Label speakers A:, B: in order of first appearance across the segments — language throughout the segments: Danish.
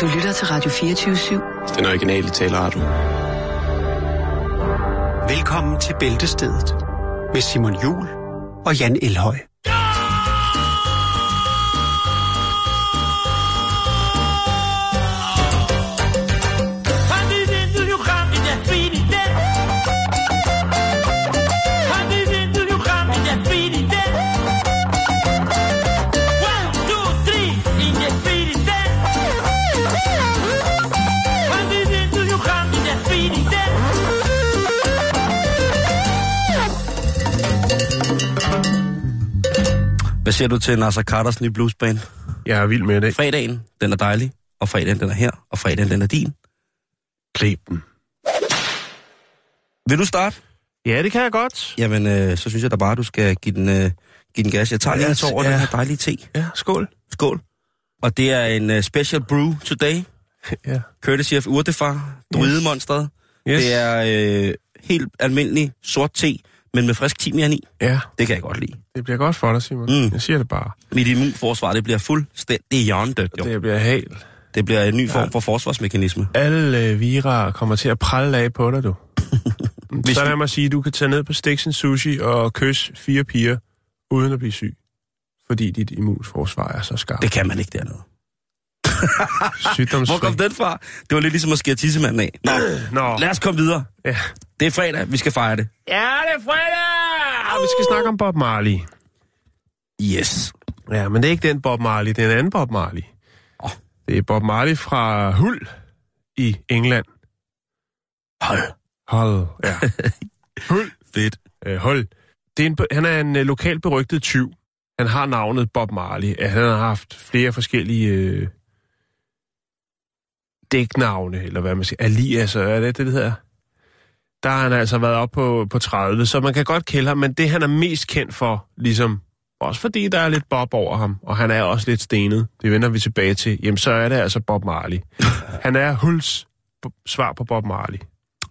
A: Du lytter til Radio 24-7.
B: Den originale taleradio.
C: Velkommen til Bæltestedet med Simon Jul og Jan Elhøj.
D: Hvad siger du til Nasser Carters nye bluesband?
E: Jeg er vild med det.
D: Fredagen, den er dejlig, og fredagen, den er her, og fredagen, den er din.
E: Kleb den.
D: Vil du starte?
E: Ja, det kan jeg godt.
D: Jamen, øh, så synes jeg da bare, du skal give den, øh, give den gas. Jeg tager lige en tår over
E: Ja.
D: den her dejlige te.
E: Ja, skål.
D: Skål. Og det er en uh, special brew today,
E: Ja.
D: courtesy of Urtefar, druidemonstret.
E: Yes.
D: Det er øh, helt almindelig sort te, men med frisk timian i.
E: Ja,
D: Det kan jeg godt lide.
E: det bliver godt for dig, Simon.
D: Mm.
E: Jeg siger det bare.
D: Mit immunforsvar, det bliver fuldstændig hjørndødt, jo. Det,
E: bliver helt.
D: det bliver en ny form for forsvarsmekanisme.
E: Alle øh, vira kommer til at pralle af på dig, du.
D: Hvis
E: så lad mig sige, du kan tage ned på Stixen Sushi og kysse fire piger, uden at blive syg. Fordi dit immunforsvar er så skarpt.
D: Det kan man ikke dernede.
E: Sygdomsfri.
D: Hvor kom den fra? Det var lidt ligesom at skære tissemanden af. Nå,
E: Nå,
D: lad os komme videre.
E: ja.
D: Det er fredag, vi skal fejre det.
E: Ja, det er fredag! Og vi skal snakke om Bob Marley.
D: Yes.
E: Ja, men det er ikke den Bob Marley, det er en anden Bob Marley.
D: Åh.
E: Det er Bob Marley fra Hull i England.
D: Hold.
E: Hull, ja. Hull.
D: Fedt.
E: Øh, Hull. Det er en, han er en øh, lokal berygtet tyv. Han har navnet Bob Marley. Han har haft flere forskellige øh, dæknavne, eller hvad man siger, aliaser, er det det, det hedder? Der har han altså været op på, på 30, så man kan godt kende ham, men det han er mest kendt for, ligesom også fordi der er lidt Bob over ham, og han er også lidt stenet, det vender vi tilbage til, jamen så er det altså Bob Marley. Han er Hulls svar på Bob Marley.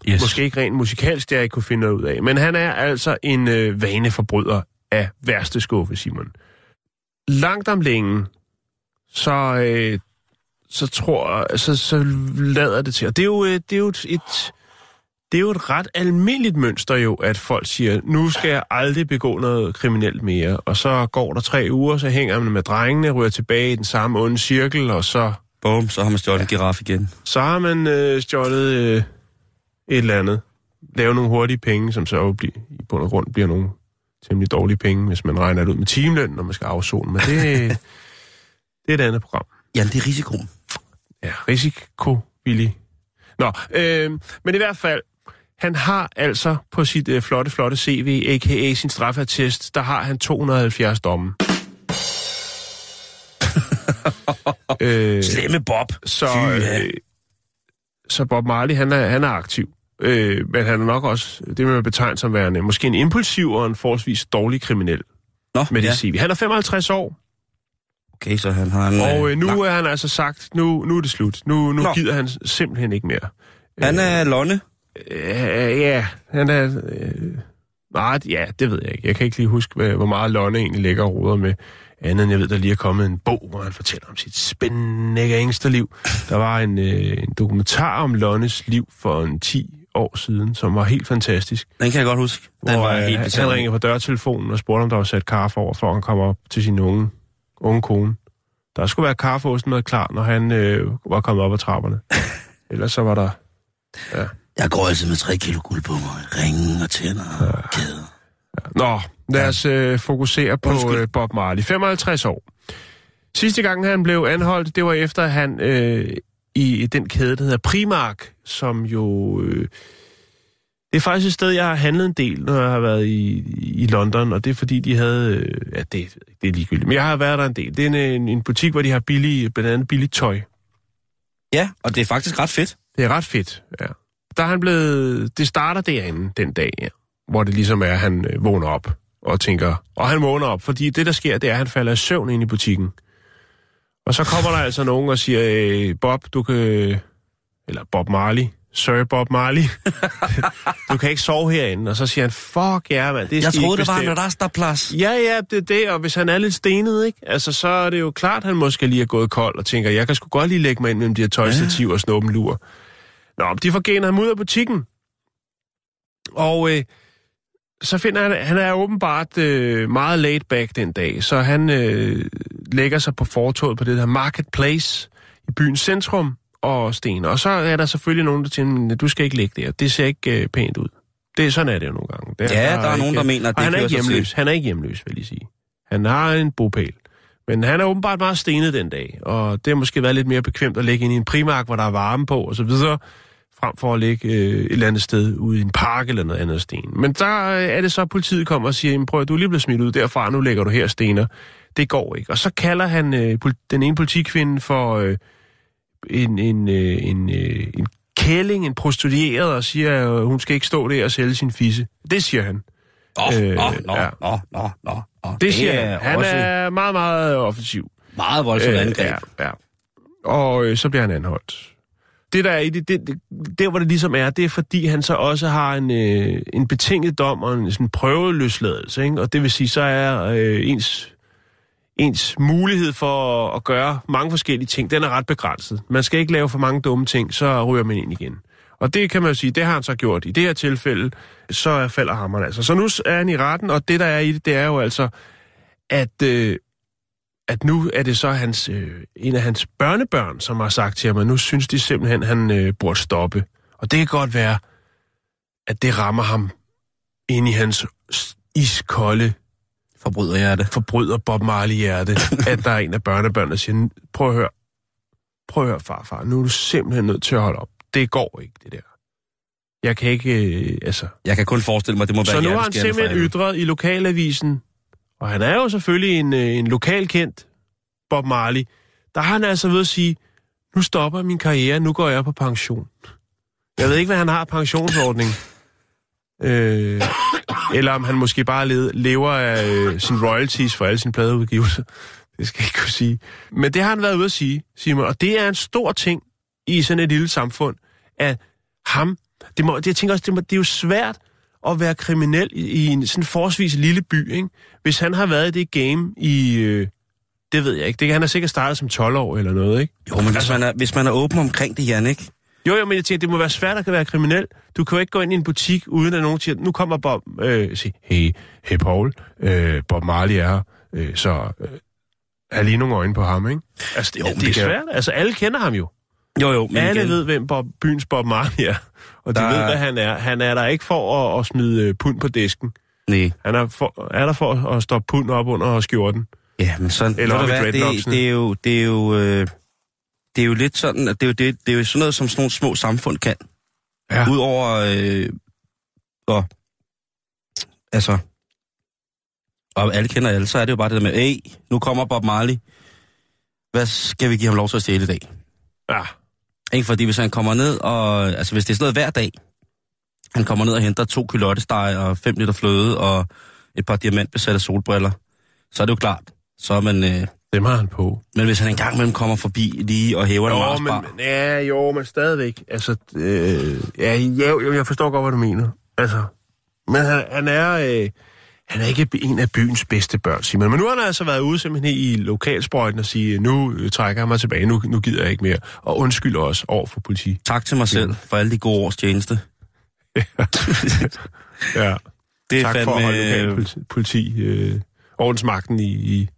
D: Yes.
E: Måske ikke rent musikalsk, det jeg ikke kunne finde ud af. Men han er altså en øh, vaneforbryder af værste skuffe, Simon. Langt om længe, så, øh, så tror så, så lader det til. Og det er jo, øh, det er jo et, et, det er jo et ret almindeligt mønster jo, at folk siger, nu skal jeg aldrig begå noget kriminelt mere. Og så går der tre uger, så hænger man med drengene, ryger tilbage i den samme onde cirkel, og så,
D: Bum, så har man stjålet en giraf igen.
E: så har man øh, stjålet øh, et eller andet. Lave nogle hurtige penge, som så jo bliver, i bund og grund bliver nogle temmelig dårlige penge, hvis man regner det ud med timeløn, når man skal afzone. Men det, det er et andet program.
D: Ja, det er risikoen.
E: Ja, risikovillig. Nå, øh, men i hvert fald, han har altså på sit øh, flotte, flotte CV, a.k.a. sin straffatest, der har han 270 domme. øh,
D: Slemme Bob.
E: så,
D: ja.
E: øh, så Bob Marley, han er, han er aktiv. Øh, men han er nok også, det man betegne som værende, måske en impulsiv og en forholdsvis dårlig kriminel
D: Nå,
E: med
D: ja.
E: det CV. Han er 55 år,
D: Okay, så han har en...
E: og øh, nu
D: lang-
E: er han altså sagt, nu, nu er det slut. Nu, nu
D: Nå.
E: gider han simpelthen ikke mere.
D: Han er Lonne.
E: Øh, ja, han er... Øh, nej, ja, det ved jeg ikke. Jeg kan ikke lige huske, hvad- hvor meget Lonne egentlig lægger og roder med. Andet end jeg ved, der lige er kommet en bog, hvor han fortæller om sit spændende gangsterliv. Der var en, øh, en dokumentar om Lonnes liv for en 10 år siden, som var helt fantastisk.
D: Den kan jeg godt huske. Den
E: hvor,
D: var
E: øh,
D: helt
E: han ringede på dørtelefonen og spurgte, om der var sat kaffe over, for han kom op til sin unge, unge kone. Der skulle være kaffeosten klar, når han øh, var kommet op ad trapperne. Ellers så var der...
D: Jeg går altid med tre kilo guld på mig. Ringen og tænder og kæder.
E: Nå, lad os øh, fokusere på
D: Undskyld.
E: øh, Bob Marley. 55 år. Sidste gang han blev anholdt, det var efter han øh, i den kæde, der hedder Primark, som jo... Øh, det er faktisk et sted, jeg har handlet en del, når jeg har været i, i London, og det er fordi, de havde... Øh, ja, det, det er ligegyldigt, men jeg har været der en del. Det er en, en, en butik, hvor de har billig, blandt andet billigt tøj.
D: Ja, og det er faktisk ret fedt.
E: Det er ret fedt, ja. Der er han blevet... Det starter derinde den dag, ja, hvor det ligesom er, at han øh, vågner op og tænker... Og han vågner op, fordi det, der sker, det er, at han falder i søvn ind i butikken. Og så kommer der altså nogen og siger, øh, Bob, du kan... Eller Bob Marley, Sir Bob Marley, du kan ikke sove herinde. Og så siger han, fuck ja, mand, det
D: Jeg troede, der var en
E: bestemme."
D: rasterplads.
E: Ja, ja, det er det, og hvis han er lidt stenet, ikke? Altså, så er det jo klart, at han måske lige er gået kold og tænker, jeg kan sgu godt lige lægge mig ind mellem de her tøjstativer og snuppe en lur. Nå, de får genet ham ud af butikken. Og øh, så finder han, han er åbenbart øh, meget laid back den dag, så han øh, lægger sig på fortoget på det der marketplace i byens centrum og sten. Og så er der selvfølgelig nogen, der tænker, du skal ikke ligge der, det ser ikke øh, pænt ud. Det, er sådan er det jo nogle gange. Det,
D: Ja, der er nogen, der mener, at det
E: han er ikke hjemløs. Han er ikke hjemløs, vil jeg sige. Han har en bopæl. Men han er åbenbart meget stenet den dag, og det har måske været lidt mere bekvemt at ligge ind i en primark, hvor der er varme på og så videre, frem for at ligge øh, et eller andet sted ude i en park eller noget andet sten. Men der øh, er det så, at politiet kommer og siger, "Jamen, prøv at du er lige blevet smidt ud derfra, nu ligger du her stener. Det går ikke. Og så kalder han øh, den ene politikvinde for øh, en, en, øh, en, øh, en kælling, en prostitueret, og siger, at hun skal ikke stå der og sælge sin fisse. Det siger han.
D: Åh,
E: Øh,
D: nå, nå,
E: ja.
D: nå, nå, nå, nå.
E: Det siger han. Han
D: også
E: er meget, meget offensiv.
D: meget voldsomt
E: Øh,
D: angreb.
E: Ja, ja. Og øh, så bliver han anholdt. Det der er i det, det, det, der hvor det ligesom er, det er fordi han så også har en, øh, en betinget dom og en sådan prøveløsladelse, ikke? Og det vil sige, så er øh, ens, ens mulighed for at, gøre mange forskellige ting, den er ret begrænset. Man skal ikke lave for mange dumme ting, så ryger man ind igen. Og det kan man jo sige, det har han så gjort. I det her tilfælde, så falder hammeren altså. Så nu er han i retten, og det der er i det, det er jo altså, at... Øh, at nu er det så hans, øh, en af hans børnebørn, som har sagt til ham, at nu synes de simpelthen, at han øh, burde stoppe. Og det kan godt være, at det rammer ham ind i hans iskolde
D: Forbryder jeg det.
E: forbryder Bob Marley-hjerte, at der er en af børnebørnene, der siger, prøv at høre, prøv at høre, farfar, nu er du simpelthen nødt til at holde op. Det går ikke, det der. Jeg kan ikke, øh, altså...
D: Jeg kan kun forestille mig, det må være
E: Så nu har han simpelthen ytret i lokalavisen, og han er jo selvfølgelig en, øh, en lokalkendt Bob Marley, der har han altså ved at sige, nu stopper min karriere, nu går jeg på pension. Jeg ved ikke, hvad han har pensionsordning. Øh, eller om han måske bare led, lever af øh, sin royalties for alle sine pladeudgivelser. Det skal jeg ikke kunne sige. Men det har han været ude at sige, Simon. Og det er en stor ting i sådan et lille samfund, at ham... Det, må, det, jeg tænker også, det, må, det er jo svært at være kriminel i, i en sådan forholdsvis lille by, ikke? Hvis han har været i det game i... Øh, det ved jeg ikke. Det han har sikkert startet som 12 år eller noget, ikke?
D: Jo, men hvis man, er, hvis man er åben omkring det, Jan, ikke?
E: Jo, jo, men jeg tænker, det må være svært at være kriminel. Du kan jo ikke gå ind i en butik, uden at nogen siger, nu kommer Bob, øh, sige, hey, hey Paul, øh, Bob Marley er her, øh, så øh, er lige nogle øjne på ham, ikke? Altså, det,
D: Jo, men
E: det er
D: det kan-
E: svært. Altså, alle kender ham jo.
D: Jo, jo, men
E: alle
D: igen,
E: ved, hvem Bob, byens Bob Marley er. Og de
D: Der-
E: ved, hvad han er. Han er der ikke for at, at smide øh, pund på disken.
D: nej.
E: Han er, for, er der for at stoppe pund op under skjorten.
D: Ja, men sådan,
E: Eller
D: det,
E: dreadlocksene.
D: det, er jo, det er jo, øh, det er jo lidt sådan, at det er jo, det, det er jo sådan noget, som sådan nogle små samfund kan.
E: Ja.
D: Udover, øh, og, altså, og alle kender alle, så er det jo bare det der med, hey, nu kommer Bob Marley. Hvad skal vi give ham lov til at stjæle i dag?
E: Ja.
D: Ikke fordi hvis han kommer ned, og altså hvis det er sådan noget hver dag, han kommer ned og henter to kylottesteg og fem liter fløde og et par diamantbesatte solbriller, så er det jo klart. Så er man, øh,
E: Dem har han på.
D: men hvis han engang imellem kommer forbi lige og hæver en
E: Jo,
D: Marsbar,
E: men, ja, jo, men stadigvæk. Altså, øh, ja, jo, jeg forstår godt, hvad du mener. Altså, men han, han er... Øh, han er ikke en af byens bedste børn, Simon. Men nu har han altså været ude simpelthen i lokalsprøjten og sige, nu øh, trækker jeg mig tilbage, nu, nu gider jeg ikke mere. Og undskyld også over for politi.
D: tak til mig selv for alle de gode års tjeneste.
E: Ja.
D: Det er
E: tak for at holde
D: fandme,
E: lokal politi, politi øh, ordensmagten i, i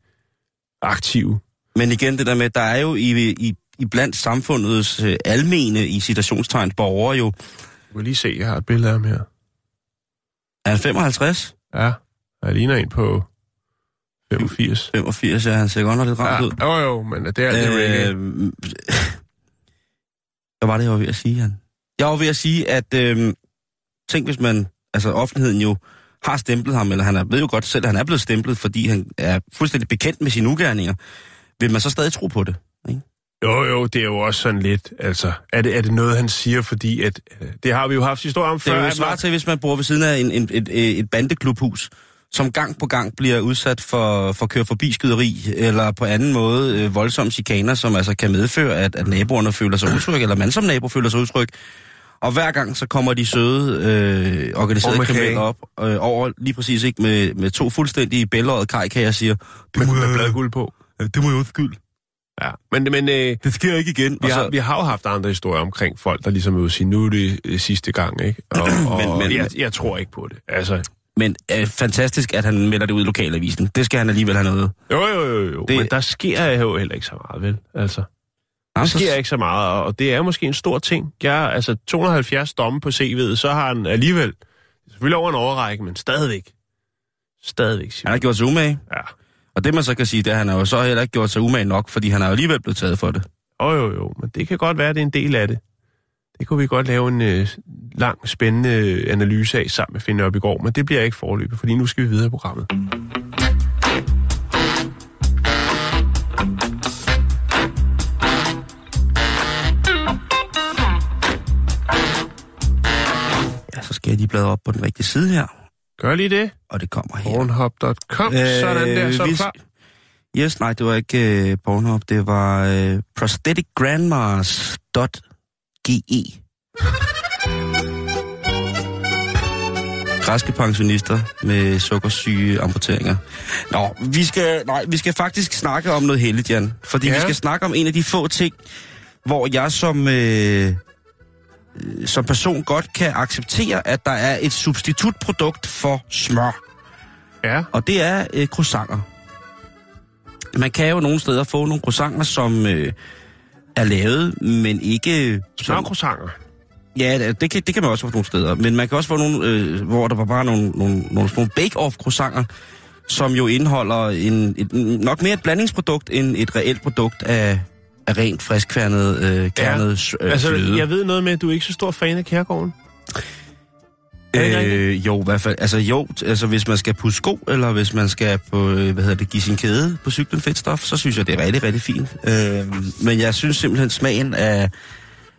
E: aktiv.
D: men igen det der med, der er jo i, i, i blandt samfundets øh, almene i citationstegn borgere jo,
E: Du kan lige se, jeg har et billede af ham her.
D: er han 55?
E: Ja, jeg ligner en på 85.
D: 85, ja, han ser godt nok lidt ramt
E: Ja,
D: ud.
E: jo, jo, men det er altid reggae.
D: Øh, hvad var det, jeg var ved at sige, han? Jeg var ved at sige, at øh, tænk hvis man, altså offentligheden jo har stemplet ham, eller han er, ved jo godt selv, at han er blevet stemplet, fordi han er fuldstændig bekendt med sine ugerninger. Vil man så stadig tro på det? Ikke?
E: Jo, jo, det er jo også sådan lidt, altså, er det, er det noget, han siger, fordi at, øh, det har vi jo haft historie om
D: Det
E: før.
D: er jo svar til, hvis man bor ved siden af en, en, et, et bandeklubhus, som gang på gang bliver udsat for, for køre forbi skyderi, eller på anden måde øh, voldsomme chikaner, som altså kan medføre, at, at naboerne føler sig utryg, eller man som nabo føler sig utryg. Og hver gang så kommer de søde øh, organiserede
E: med
D: kriminelle op øh, over lige præcis ikke med, med to fuldstændige bælgerede kajkager og siger,
E: Med,
D: må
E: med
D: jeg-
E: bladguld på.
D: det må jeg undskylde.
E: Ja. Men, men øh,
D: Det sker ikke igen.
E: vi,
D: Og
E: har,
D: så,
E: vi har jo haft andre historier omkring folk, der ligesom og sige, nu er det øh, sidste gang, ikke? Og, og
D: Men- men-
E: jeg, jeg tror ikke på det. Altså,
D: men øh, fantastisk, at han melder det ud i lokalavisen. Det skal han alligevel have noget.
E: jo, jo, jo, jo.
D: Det-
E: Det... Men der sker jo heller ikke så meget, vel? Altså, der sker ikke så meget, og- det er måske en stor ting. Jeg, altså, 270 domme på CV'et, så har han alligevel, selvfølgelig over en overrække, men stadigvæk, stadigvæk,
D: Han
E: siger
D: har gjort sig umage.
E: Ja.
D: Og det man så kan sige, det er, at han har jo så heller ikke gjort sig umage nok, fordi han er alligevel blevet taget for det.
E: Jo, jo, jo, men det kan godt være, at det er en del af det. Det kunne vi godt lave en øh, lang, spændende analyse af sammen med Finde op i går, men det bliver ikke forløbet, fordi nu skal vi videre i programmet.
D: Skal jeg lige bladre op på den rigtige side her,
E: Gør lige det.
D: og det kommer her.
E: Pornhub.com, øh, sådan der, så er
D: vi
E: klar.
D: Yes, nej, det var ikke uh, Pornhub, det var uh, prostheticgrandmas.ge. Græske pensionister med sukkersyge amputeringer. Nå, vi skal, nej, vi skal faktisk snakke om noget heldigt, Jan. Fordi ja. Vi skal snakke om en af de få ting, hvor jeg som, øh, øh, som person godt kan acceptere, at der er et substitutprodukt for smør.
E: Ja,
D: Og det er øh, croissanter. Man kan jo nogle steder få nogle croissanter, som øh, er lavet, men ikke... som-
E: smørkroissanter.
D: Ja, det kan, det kan man også få nogle steder. Men man kan også få nogle, øh, hvor der var bare nogle, nogle, nogle små bake-off croissanter, som jo indeholder en, et, nok mere et blandingsprodukt end et reelt produkt af, af rent friskværnet øh, kernet ja. øh,
E: Altså,
D: fløde.
E: jeg ved noget med, at du er ikke så stor fan af Kærgården.
D: Øh, jo, i hvert fald. Altså jo, altså hvis man skal pusse sko, eller hvis man skal på, øh, hvad hedder det, give sin kæde på cyklen fedtstof, så synes jeg, det er rigtig, rigtig fint. Øh, men jeg synes simpelthen, smagen af,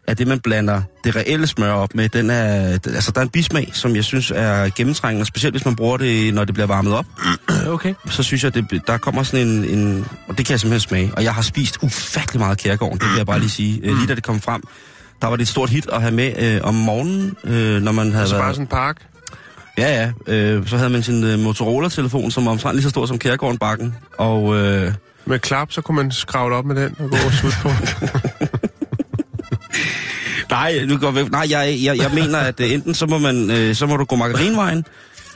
D: af det, man blander det reelle smør op med, den er, altså der er en bismag, som jeg synes er gennemtrængende, specielt hvis man bruger det, når det bliver varmet op,
E: Okay.
D: så synes jeg, det, der kommer sådan en, en, og det kan jeg simpelthen smage. Og jeg har spist ufattelig meget kærgården, det vil jeg bare lige sige. Øh, lige da det kom frem, der var det et stort hit at have med øh, om morgenen, øh, når man havde
E: Altså
D: været...
E: bare sådan en park.
D: Ja, ja. Øh, så havde man sin øh, Motorola-telefon, som var omtrent lige så stor som Kærgården Bakken. Og øh,
E: Med klap, så kunne man skravle op med den og gå og sutte på.
D: nej, du går væk. Nej, jeg, jeg, jeg mener, at øh, enten så må, man, øh, så må du gå margarinvejen,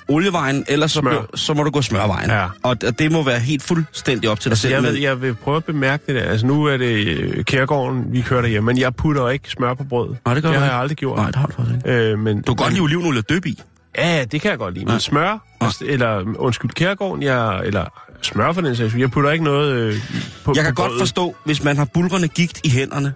D: olievejen, eller så,
E: Smør.
D: så må du gå smørvejen.
E: Ja.
D: Og, og det må være helt fuldstændig op til dig selv.
E: jeg, ved, jeg vil prøve at bemærke det der. Altså nu er det øh, Kærgården, vi kører derhjemme, men jeg putter ikke smør på brød.
D: Nej, det gør
E: det har jeg aldrig gjort.
D: Nej, det har du faktisk ikke.
E: Øh, men,
D: Du kan godt lide olivenolie døb i.
E: Ja, det kan jeg godt lide. Men
D: Ja.
E: smør, altså, eller undskyld, Kærgården, jeg, eller smør for den sags jeg putter ikke noget øh, på
D: Jeg kan
E: på
D: godt
E: brødet.
D: forstå, hvis man har bulrende gigt i hænderne,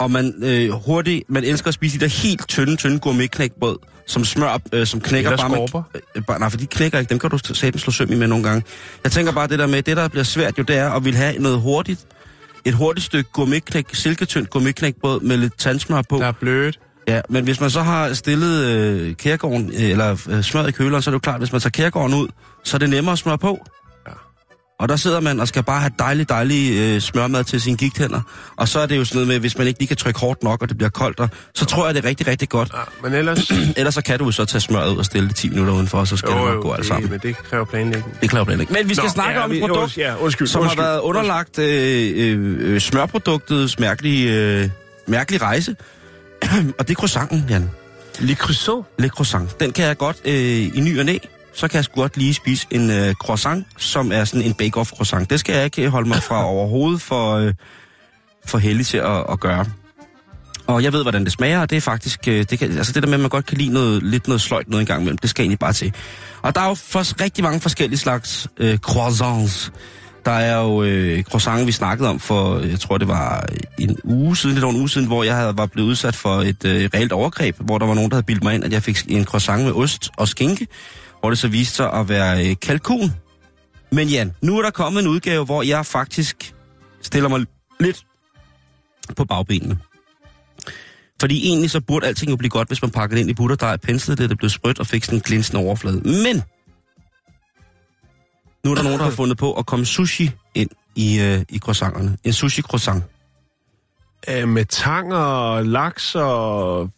D: og man øh, hurtigt, man elsker at spise de der helt tynde, tynde gourmetknækbrød, som smør, øh, som knækker bare med... Øh, bare, nej, for de knækker ikke. Dem kan du sætte slå søm i med nogle gange. Jeg tænker bare det der med, det der bliver svært jo, det er at ville have noget hurtigt, et hurtigt stykke gourmetknæk, silketyndt gourmetknækbrød med lidt tandsmør på.
E: Der er blødt.
D: Ja, men hvis man så har stillet øh, kærgården, øh, eller øh, smøret i køleren, så er det jo klart, hvis man tager kærgården ud, så er det nemmere at smøre på. Og der sidder man og skal bare have dejlig, dejlig øh, smørmad til sine gigthænder. Og så er det jo sådan noget med, hvis man ikke lige kan trykke hårdt nok, og det bliver koldt, og, så tror jeg, det er rigtig, rigtig godt.
E: Ja, men ellers...
D: Ellers så kan du jo så tage smøret ud og stille det 10 minutter udenfor, og så skal det nok gå alt sammen.
E: men det kræver planlægning.
D: Det kræver ikke. Men vi skal
E: Nå,
D: snakke
E: ja,
D: om et produkt,
E: Ja, undskyld.
D: som
E: undskyld.
D: har været underlagt øh, øh, øh, smørproduktets mærkelige, øh, mærkelige rejse. og det er croissanten, Jan.
E: Le Creuset.
D: Le croissant. Den kan jeg godt øh, i ny og næ. Så kan jeg sgu godt lige spise en øh, croissant, som er sådan en bake-off croissant. Det skal jeg ikke holde mig fra overhovedet for, øh, for heldig til at, at gøre. Og jeg ved, hvordan det smager, og det er faktisk... Øh, det, kan, altså det der med, at man godt kan lide noget, lidt noget sløjt noget en gang imellem, det skal egentlig bare til. Og der er jo for, rigtig mange forskellige slags øh, croissants. Der er jo øh, croissant, vi snakkede om for, øh, jeg tror det var en uge siden, lidt over en uge siden, hvor jeg havde, var blevet udsat for et øh, reelt overgreb, hvor der var nogen, der havde bildt mig ind, at jeg fik en croissant med ost og skinke, hvor det så viste sig at være øh, kalkun. Men Jan, nu er der kommet en udgave, hvor jeg faktisk stiller mig lidt på bagbenene. Fordi egentlig så burde alting jo blive godt, hvis man pakker det ind i butterdej, penslede det, det blev sprødt og fik sådan en glinsende overflade. Men nu er der nogen, der har fundet på at komme sushi ind i, øh, i croissanterne. En sushi-croissant.
E: Øh, med tang og laks og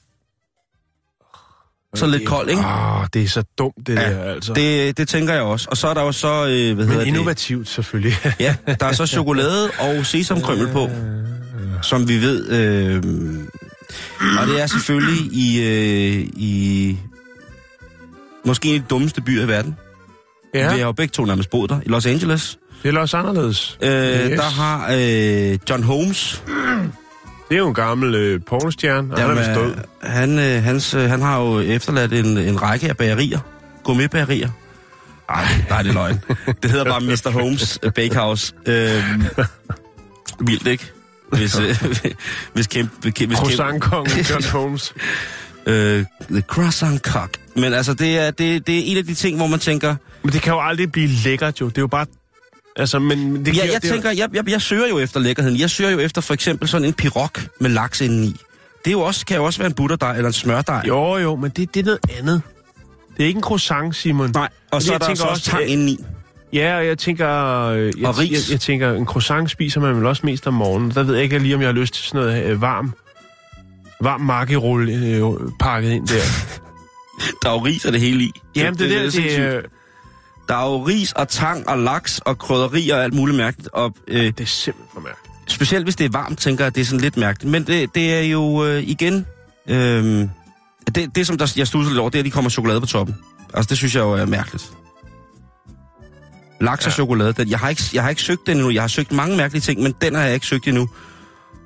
D: så lidt kold, ikke?
E: Ah, det er så dumt, det
D: Ja,
E: der, altså.
D: Det, det tænker jeg også. Og så er der jo så, øh, hvad hedder
E: Men
D: det?
E: innovativt, selvfølgelig.
D: Ja, der er så chokolade og sesamkrømmel på, som vi ved. Øh, og det er selvfølgelig i, øh, i måske en af de dummeste byer i verden. Ja. Vi har jo begge to nærmest boet der, i Los Angeles.
E: det er også anderledes.
D: Øh,
E: Yes.
D: Der har øh, John Holmes,
E: Det er jo en gammel øh, pornostjerne, og han er vist død.
D: han, øh, hans, øh, han har jo efterladt en, en række af bagerier, gourmetbagerier. Ej, nej, det er løgn. Det hedder bare Mr. Holmes øh, Bakehouse. Øh, vildt, ikke? Hvis, øh, hvis kæmpe... Hvis
E: Croissant-kongen John Holmes.
D: øh, The Croissant Cock. Men altså, det er, det, det er en af de ting, hvor man tænker...
E: Men det kan jo aldrig blive lækkert, jo. Det er jo bare... Altså, men det
D: Ja, jeg
E: det er jo-
D: tænker, jeg, jeg, jeg søger jo efter lækkerheden. Jeg søger jo efter for eksempel sådan en pirog med laks indeni. Det er jo også, kan jo også være en butterdej eller en smørdej.
E: Jo, jo, men det, det er noget andet. Det er ikke en croissant, Simon.
D: Nej, og så
E: jeg
D: er der
E: tænker
D: så også tang indeni.
E: Ja, og jeg tænker... øh, Jeg,
D: Og ris.
E: Jeg, jeg tænker, en croissant spiser man vel også mest om morgenen. Der ved jeg ikke lige, om jeg har lyst til sådan noget øh, varm... Varm makkerulle øh, pakket ind der.
D: Der er jo ris og det hele i.
E: Jamen, det, det, det, det,
D: sindssygt.
E: øh,
D: Der er jo ris og tang og laks og krydderier og alt muligt mærkeligt. Og, øh,
E: det er simpelthen for mærkeligt.
D: specielt hvis det er varmt, tænker jeg, det er sådan lidt mærkeligt. Men det, det er jo øh, igen... Øh, det, det, som der, jeg studser lidt over, det er, at de kommer chokolade på toppen. Altså, det synes jeg jo er mærkeligt. Laks og
E: Ja.
D: chokolade, den, jeg, har ikke, jeg har ikke søgt den endnu. Jeg har søgt mange mærkelige ting, men den har jeg ikke søgt endnu.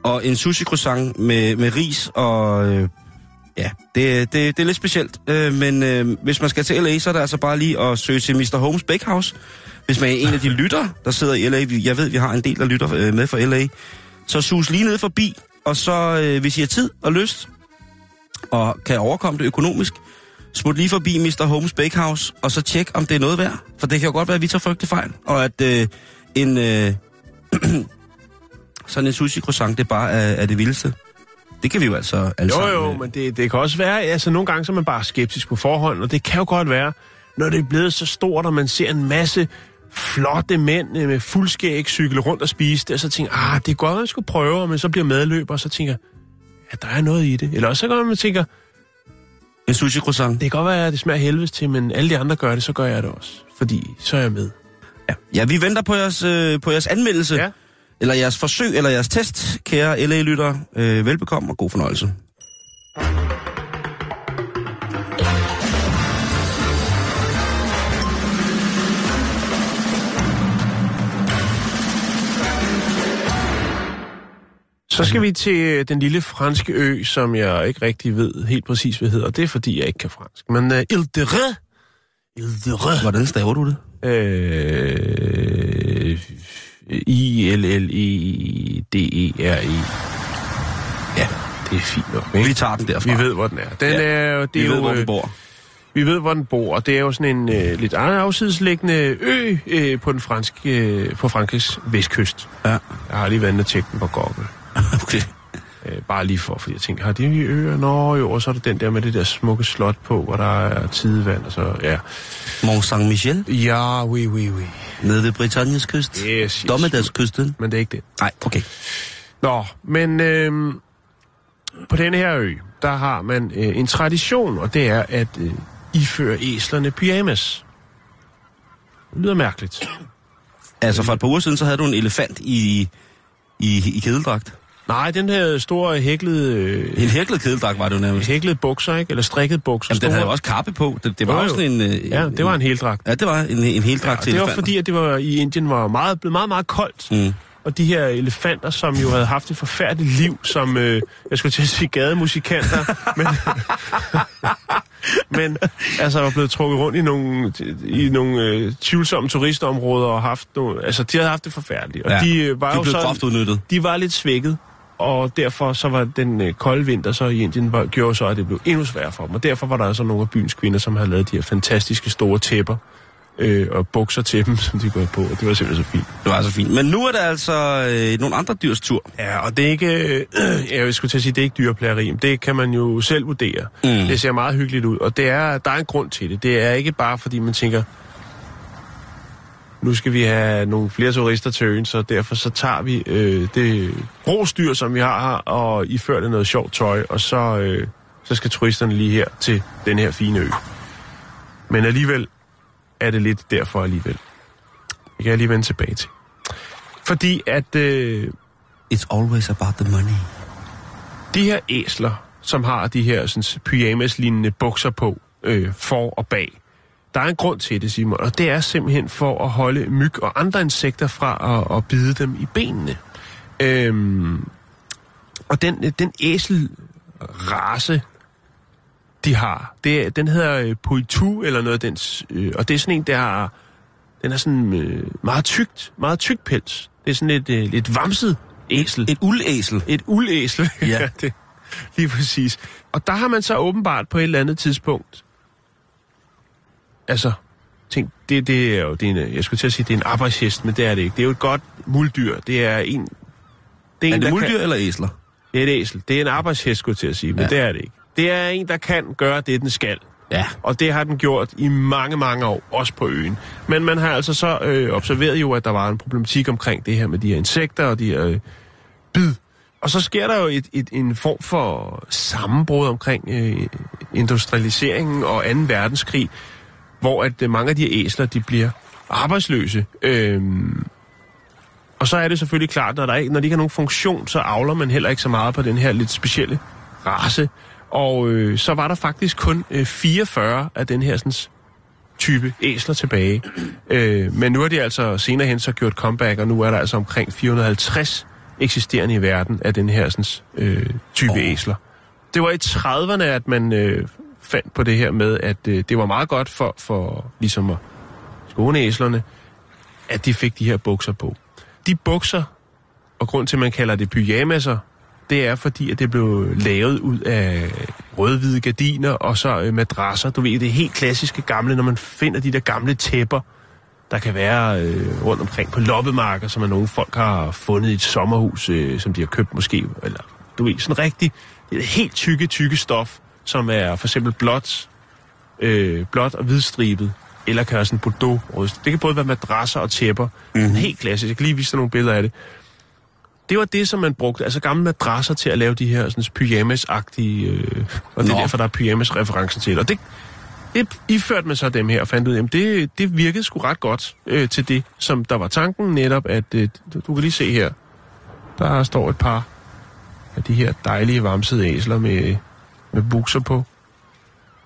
D: Og en sushi croissant med, med ris og... Øh, ja, det, det, det er lidt specielt. Øh, men øh, hvis man skal til LA, så er det altså bare lige at søge til Mr. Holmes Bakehouse. Hvis man er en af de lytter, der sidder i LA, jeg ved, vi har en del, der lytter øh, med fra LA, så sus lige ned forbi, og så, øh, hvis I har tid og lyst, og kan overkomme det økonomisk, smut lige forbi Mr. Holmes Bakehouse, og så tjek, om det er noget værd. For det kan jo godt være, at vi tager frygtelig fejl, og at øh, en, øh, sådan en sushi croissant, det bare er, er det vildeste. Det kan vi jo altså alle
E: Jo, jo,
D: øh,
E: men det, det kan også være, altså nogle gange så er man bare skeptisk på forhånd, og det kan jo godt være, når det er blevet så stort, og man ser en masse flotte mænd øh, med fuldskæg cykle rundt og spise det, og så tænker ah, det er godt, at jeg skulle prøve, men så bliver medløber, og så tænker ja, der er noget i det. Eller også så kan man tænker,
D: En sushi croissant.
E: det kan godt være, at det smager helvedes til, men alle de andre gør det, så gør jeg det også. Fordi så er jeg med.
D: Ja. ja, vi venter på jeres, øh, på jeres anmeldelse,
E: Ja.
D: Eller jeres forsøg, eller jeres test, kære LA-lyttere. Øh, velbekomme og god fornøjelse.
E: Så skal vi til øh, den lille franske ø, som jeg ikke rigtig ved helt præcis, hvad hedder. Det er, fordi jeg ikke kan fransk. Men uh, Ile de Ré. Ile de Ré.
D: Hvordan staver du det?
E: Øh, I-L-L-E-D-E-R-E. Ja, det er fint nok, ikke?
D: Vi tager den derfra.
E: Vi ved, hvor den er. Den
D: Ja.
E: er det
D: vi
E: er
D: ved
E: jo,
D: hvor
E: øh,
D: den bor.
E: Vi ved, hvor den bor, og det er jo sådan en øh, lidt afsidesliggende ø øh, på den franske, øh, på Frankrigs vestkyst.
D: Ja.
E: Jeg har lige været inde og tjekke den på Google.
D: Okay.
E: Øh, bare lige for, fordi jeg tænker, har de øer? Nå jo, og så er der den der med det der smukke slot på, hvor der er tidevand, og så, ja.
D: Mont Saint-Michel,
E: Ja, oui, oui, oui.
D: Nede ved Britanniens kyst.
E: Yes, yes.
D: Dommedagskysten.
E: Men det er ikke det.
D: Nej, okay.
E: Nå, men øh, på denne her ø, der har man øh, en tradition, og det er at øh, iføre æslerne pyjamas. Det lyder mærkeligt.
D: Altså for et par uger siden, så havde du en elefant i, i, i kedeldragt.
E: Nej, den her store hæklede, øh,
D: En hæklet kedeldragt var det jo nærmest.
E: hæklede bukser, ikke? Eller strikket bukser.
D: Jamen, den havde jo også kappe på. Det, det var
E: Jo,
D: jo
E: jo.
D: sådan en... øh,
E: Ja, det var en heldragt.
D: Ja, det var en, en heldragt
E: Og
D: til
E: det var fordi, at det var i Indien var meget, blevet meget, meget koldt.
D: Mm.
E: Og de her elefanter, som jo havde haft et forfærdeligt liv, som, øh, jeg skulle til at sige gademusikanter, men, men altså var blevet trukket rundt i nogle, i nogle øh, tvivlsomme turistområder og haft nogle, altså de havde haft det forfærdeligt. Og
D: Ja,
E: de øh, var
D: de
E: jo
D: blev
E: så,
D: groft udnyttet.
E: de var lidt svækket, og derfor så var den øh, kolde vinter så i Indien, var, gjorde så, at det blev endnu sværere for dem. Og derfor var der altså nogle af byens kvinder, som havde lavet de her fantastiske store tæpper øh, og bukser til dem, som de går på, og det var simpelthen så fint.
D: Det var så fint. Men nu er det altså øh, nogle andre dyrs tur.
E: Ja, og det er ikke, øh, jeg skulle til at sige, det er ikke dyreplageri, men det kan man jo selv vurdere.
D: Mm.
E: Det ser meget hyggeligt ud, og det er, der er en grund til det. Det er ikke bare, fordi man tænker, nu skal vi have nogle flere turister til øen, så derfor så tager vi øh, det brostyr, som vi har her, og ifører det noget sjovt tøj, og så, øh, så skal turisterne lige her til den her fine ø. Men alligevel er det lidt derfor alligevel. Det kan jeg lige vende tilbage til. Fordi at øh,
D: It's always about the money.
E: de her æsler, som har de her sådan, pyjamas-lignende bukser på, øh, for og bag, der er en grund til det, Simon, og det er simpelthen for at holde myg og andre insekter fra at, at bide dem i benene. Øhm, og den, den æselrace, de har, det, den hedder øh, Poitou eller noget af dens, øh, og det er sådan en, der har, den er sådan øh, meget tykt, meget tyk pels. Det er sådan lidt, øh, lidt vamset æsel.
D: Et uldæsel.
E: Et uldæsel.
D: Ja.
E: det, lige præcis. Og der har man så åbenbart på et eller andet tidspunkt... Altså, tænk, det, det er jo... Det er en, jeg skulle til at sige, det er en arbejdshest, men det er det ikke. Det er jo et godt muldyr. Det er en... Det
D: Er
E: en,
D: det muldyr
E: Kan,
D: eller æsler?
E: det er et æsel. Det er en arbejdshest, skulle jeg til at sige, men
D: Ja.
E: det er det ikke. Det er en, der kan gøre det, den skal.
D: Ja.
E: Og det har den gjort i mange, mange år, også på øen. Men man har altså så øh, observeret jo, at der var en problematik omkring det her med de her insekter og de her øh, bid. Og så sker der jo et, et, en form for sammenbrud omkring øh, industrialiseringen og 2. verdenskrig, hvor at øh, mange af de her æsler, de bliver arbejdsløse. Øhm, og så er det selvfølgelig klart, når, der ikke, når de ikke har nogen funktion, så avler man heller ikke så meget på den her lidt specielle race. Og øh, så var der faktisk kun øh, 44 af den her sådan, type æsler tilbage. øh, men nu er de altså senere hen så gjort comeback, og nu er der altså omkring 450 eksisterende i verden af den her sådan, øh, type oh. æsler. Det var i 30'erne, at man øh, fandt på det her med, at øh, det var meget godt for, for ligesom at skåne æslerne, at de fik de her bukser på. De bukser, og grund til, at man kalder det pyjamaser, det er fordi, at det blev lavet ud af rødhvide gardiner og så øh, madrasser. Du ved, det er helt klassiske gamle, når man finder de der gamle tæpper, der kan være øh, rundt omkring på loppemarker, som er nogle folk har fundet i et sommerhus, øh, som de har købt måske. Eller, du ved, sådan rigtig, det er helt tykke, tykke stof, som er for eksempel blåt, øh, blåt og hvidstribet, eller kan være sådan bordeaux. Det kan både være madrasser og tæpper. Mm-hmm. Helt klassisk. Jeg kan lige vise dig nogle billeder af det. Det var det, som man brugte, altså gamle madrasser til at lave de her sådan, pyjamas-agtige, øh, og det er derfor, der er pyjamas-referencer til. Og det, det iførte man så dem her og fandt ud af, at det, det virkede sgu ret godt øh, til det, som der var tanken netop, at øh, du, kan lige se her, der står et par af de her dejlige vamsede æsler med, med bukser på.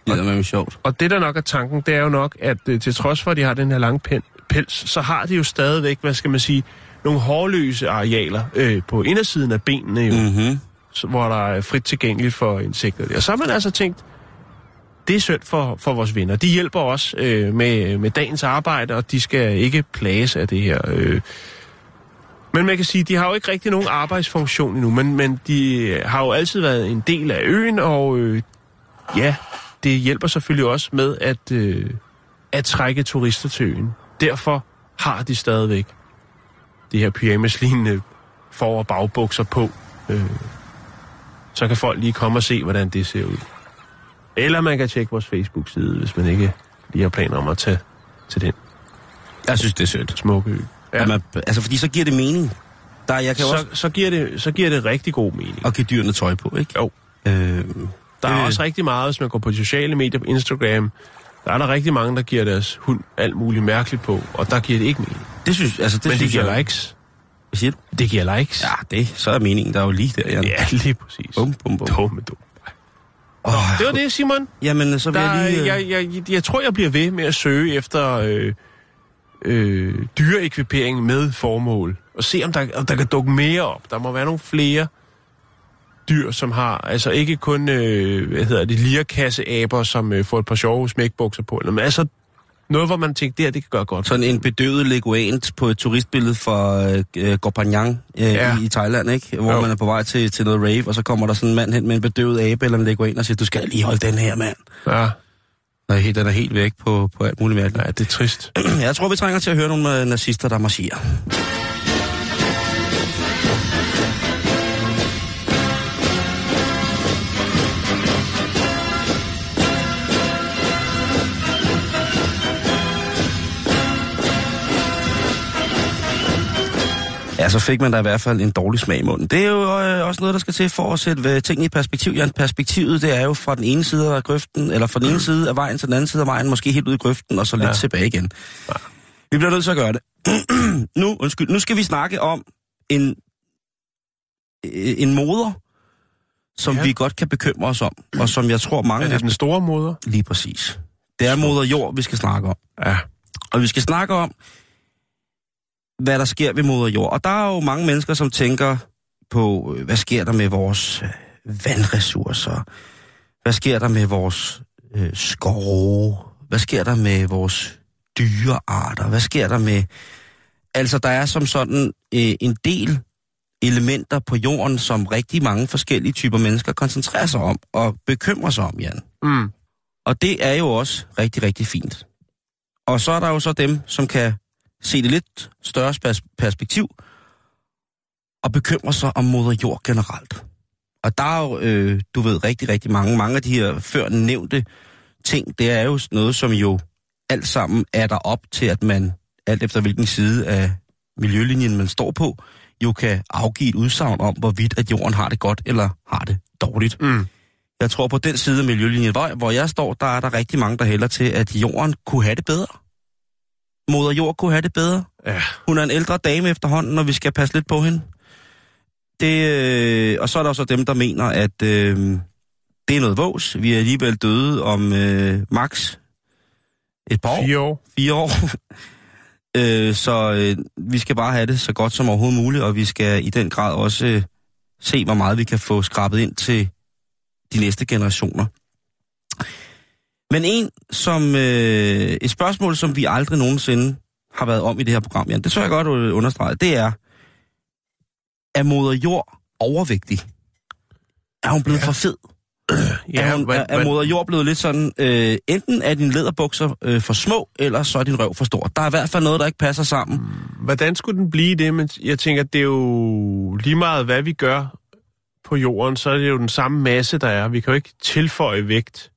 D: Det er med sjovt.
E: Og det, der nok er tanken, det er jo nok, at øh, til trods for, at de har den her lange pen, pels, så har de jo stadigvæk, hvad skal man sige, nogle hårløse arealer øh, på indersiden af benene, jo, mm.
D: Mm-hmm.
E: hvor der er frit tilgængeligt for insekter. Og så har man altså tænkt, det er synd for, for vores venner. De hjælper os øh, med, med dagens arbejde, og de skal ikke plages af det her. Øh. Men man kan sige, de har jo ikke rigtig nogen arbejdsfunktion endnu, men, men de har jo altid været en del af øen, og øh, ja, det hjælper selvfølgelig også med at, øh, at trække turister til øen. Derfor har de stadigvæk de her pyjamas-lignende for- og bagbukser på. Øh, så kan folk lige komme og se, hvordan det ser ud. Eller man kan tjekke vores Facebook-side, hvis man ikke lige har planer om at tage til den
D: Jeg synes, det er sødt.
E: smukke ø.
D: Ja. Man, altså, fordi så giver det mening. Der, jeg kan jo også...
E: Så, så, giver det, så giver det rigtig god mening.
D: Og give dyrene tøj på, ikke?
E: Jo.
D: Øh,
E: Der er
D: det-
E: også rigtig meget, hvis man går på de sociale medier på Instagram, der er der rigtig mange, der giver deres hund alt muligt mærkeligt på, og der giver det ikke mening.
D: det synes, altså, det
E: Men det
D: synes
E: giver
D: jeg,
E: likes.
D: Hvad siger du?
E: Det giver likes.
D: Ja, det, så er meningen, der er jo lige der, Jan.
E: ja lige præcis.
D: Bum, bum, bum.
E: Dumme, dumme.
D: Oh,
E: Det var det, Simon.
D: Jamen, så vil
E: Der,
D: jeg lige... øh,
E: jeg, jeg, jeg, jeg tror, jeg bliver ved med at søge efter øh, øh, dyreekvipering med formål. Og se, om der, om der kan dukke mere op. Der må være nogle flere dyr, som har, altså ikke kun, øh, hvad hedder det, lierkasseaber, som øh, får et par sjove smækbukser på, men altså noget, hvor man tænker, det her, det kan gøre godt.
D: Sådan en bedøvet leguant på et turistbillede fra øh, øh, Gorpanyang øh,
E: ja.
D: i, i Thailand, ikke? Hvor
E: Jo.
D: man er på vej til, til noget rave, og så kommer der sådan en mand hen med en bedøvet abe eller en leguan og siger, du skal lige holde den her, mand.
E: Ja,
D: Og helt, den er helt væk på, på alt muligt mærkeligt.
E: ja, det er trist.
D: Jeg tror, vi trænger til at høre nogle øh, nazister, der marcherer. Ja, så fik man da i hvert fald en dårlig smag i munden. Det er jo øh, også noget, der skal til for at sætte øh, tingene i perspektiv. Ja, perspektivet, det er jo fra den ene side af grøften, eller fra den ene side af vejen til den anden side af vejen, måske helt ud i grøften, og så lidt
E: Ja.
D: tilbage igen. Vi bliver nødt til at gøre det. nu, undskyld, nu skal vi snakke om en, en moder, som
E: Ja.
D: ja. vi godt kan bekymre os om, og som jeg tror mange
E: Er
D: af
E: det den store moder?
D: Lige præcis. Det er moder jord, vi skal snakke om.
E: Ja.
D: Og vi skal snakke om, hvad der sker ved moder jord. Og der er jo mange mennesker, som tænker på, øh, hvad sker der med vores øh, vandressourcer? Hvad sker der med vores øh, skove? Hvad sker der med vores dyrearter? Hvad sker der med... Altså, der er som sådan øh, en del elementer på jorden, som rigtig mange forskellige typer mennesker koncentrerer sig om og bekymrer sig om, Jan.
E: Mm.
D: Og det er jo også rigtig, rigtig fint. Og så er der jo så dem, som kan se det lidt større pers- perspektiv og bekymre sig om moder jord generelt. Og der er jo, øh, du ved, rigtig, rigtig mange. Mange af de her før nævnte ting, det er jo noget, som jo alt sammen er der op til, at man, alt efter hvilken side af miljølinjen man står på, jo kan afgive et udsagn om, hvorvidt at jorden har det godt eller har det dårligt.
E: Mm.
D: Jeg tror på den side af miljølinjen, hvor, hvor jeg står, der er der rigtig mange, der hælder til, at jorden kunne have det bedre. Moder jord kunne have det bedre.
E: Ja.
D: Hun er en ældre dame efterhånden, og vi skal passe lidt på hende. Det, øh, og så er der også dem, der mener, at øh, det er noget vås. Vi er alligevel døde om øh, max et par år,
E: Fire år.
D: fire år. øh, så øh, vi skal bare have det så godt som overhovedet muligt, og vi skal i den grad også øh, se, hvor meget vi kan få skrabet ind til de næste generationer. Men en, som øh, et spørgsmål, som vi aldrig nogensinde har været om i det her program, Jan, det tror jeg godt at understrege, det er, er moder jord overvægtig? Er hun blevet ja. for fed? Ja, er, hun,
E: hvad-
D: er, er moder jord blevet lidt sådan, øh, enten er dine læderbukser øh, for små, eller så er din røv for stor. Der er i hvert fald noget, der ikke passer sammen.
E: Hvordan skulle den blive det? Men jeg tænker, det er jo lige meget, hvad vi gør på jorden, så er det jo den samme masse, der er. Vi kan jo ikke tilføje vægt.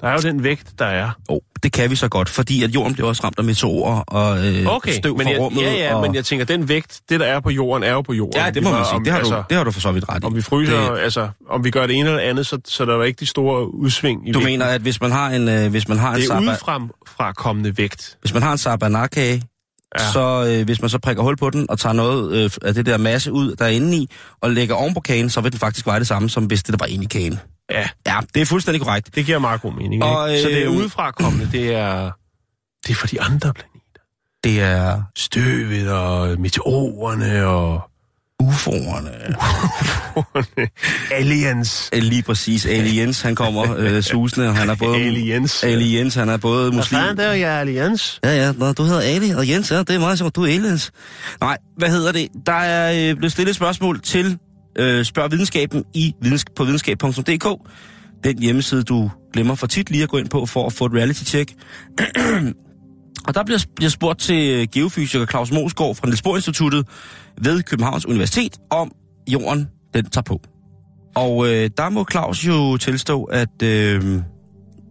E: Der er jo den vægt, der er.
D: Oh, det kan vi så godt, fordi at jorden bliver også ramt af meteorer og øh,
E: Okay,
D: støv
E: men
D: fra
E: jeg,
D: rummet.
E: ja, ja,
D: og...
E: men jeg tænker, den vægt, det der er på jorden, er jo på jorden.
D: Ja, det må man sige.
E: om-
D: Det har,
E: altså,
D: du, det har du for så vidt ret i.
E: Om vi fryser,
D: Det,
E: altså, om vi gør det ene eller andet, så, så der er jo ikke de store udsving i
D: du
E: vægten.
D: mener, at hvis man har en, øh, hvis man har en,
E: det er
D: saba,
E: udefra fra kommende vægt.
D: hvis man har en sabanakage,
E: ja.
D: så øh, hvis man så prikker hul på den og tager noget øh, af det der masse ud, der er inde i, og lægger oven på kagen, så vil den faktisk veje det samme, som hvis det der var inde i kagen.
E: Ja,
D: Ja, det er fuldstændig korrekt.
E: det giver meget god mening.
D: Og,
E: ikke? Så det er
D: øh,
E: udefra kommende, det er, det er for de andre planeter.
D: Det er
E: Støvet og meteorerne og
D: UFO'erne.
E: aliens.
D: Lige præcis. Aliens, han kommer øh, susende, og han er både...
E: Aliens.
D: Aliens, han er både
E: Hvad
D: muslim...
E: fanden, det er jeg aliens.
D: Ja, ja, Nå, du hedder Ali, og Jens, ja, det er meget sjovt, du er aliens. Nej, hvad hedder det? Der er øh, blevet stillet et spørgsmål til øh, Spørg Videnskaben i videns- på videnskab.dk. Den hjemmeside, du glemmer for tit lige at gå ind på for at få et reality-check. og der bliver, bliver spurgt til øh, geofysiker Claus Mosgaard fra Niels Bohr Instituttet ved Københavns Universitet om jorden, den tager på. Og øh, der må Claus jo tilstå, at øh,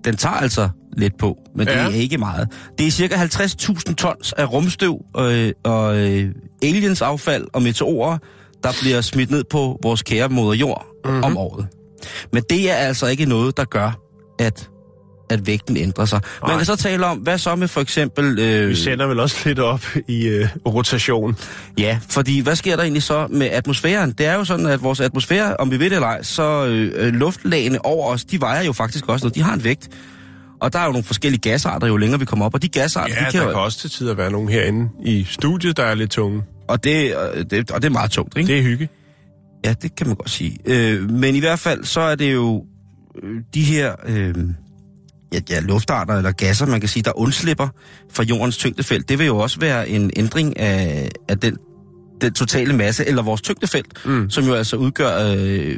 D: den tager altså lidt på, men. Ja. det er ikke meget. Det er cirka 50.000 tons af rumstøv øh, og øh, aliens affald og meteorer, der bliver smidt ned på vores kære moder jord mm-hmm. om året. Men det er altså ikke noget, der gør, at at vægten ændrer sig. Man
E: Nej.
D: kan så tale om, hvad så med for eksempel... Øh,
E: Vi sender vel også lidt op i øh, rotation.
D: Ja, fordi hvad sker der egentlig så med atmosfæren? Det er jo sådan, at vores atmosfære, om vi ved det eller ej, så øh, øh, luftlagene over os, de vejer jo faktisk også noget. De har en vægt. Og der er jo nogle forskellige gasarter, jo længere vi kommer op. Og de gasarter,
E: Ja,
D: de
E: der
D: kan
E: kan
D: jo...
E: også til tider være nogen herinde i studiet, der er lidt tunge.
D: Og det, øh, det, og det er meget tungt, ikke?
E: Det er hygge.
D: Ja, det kan man godt sige. Øh, men i hvert fald, så er det jo øh, de her øh, ja, ja, luftarter eller gasser, man kan sige, der undslipper fra jordens tyngdefelt. Det vil jo også være en ændring af, af den, den totale masse, eller vores tyngdefelt,
E: Mm.
D: som jo altså udgør øh,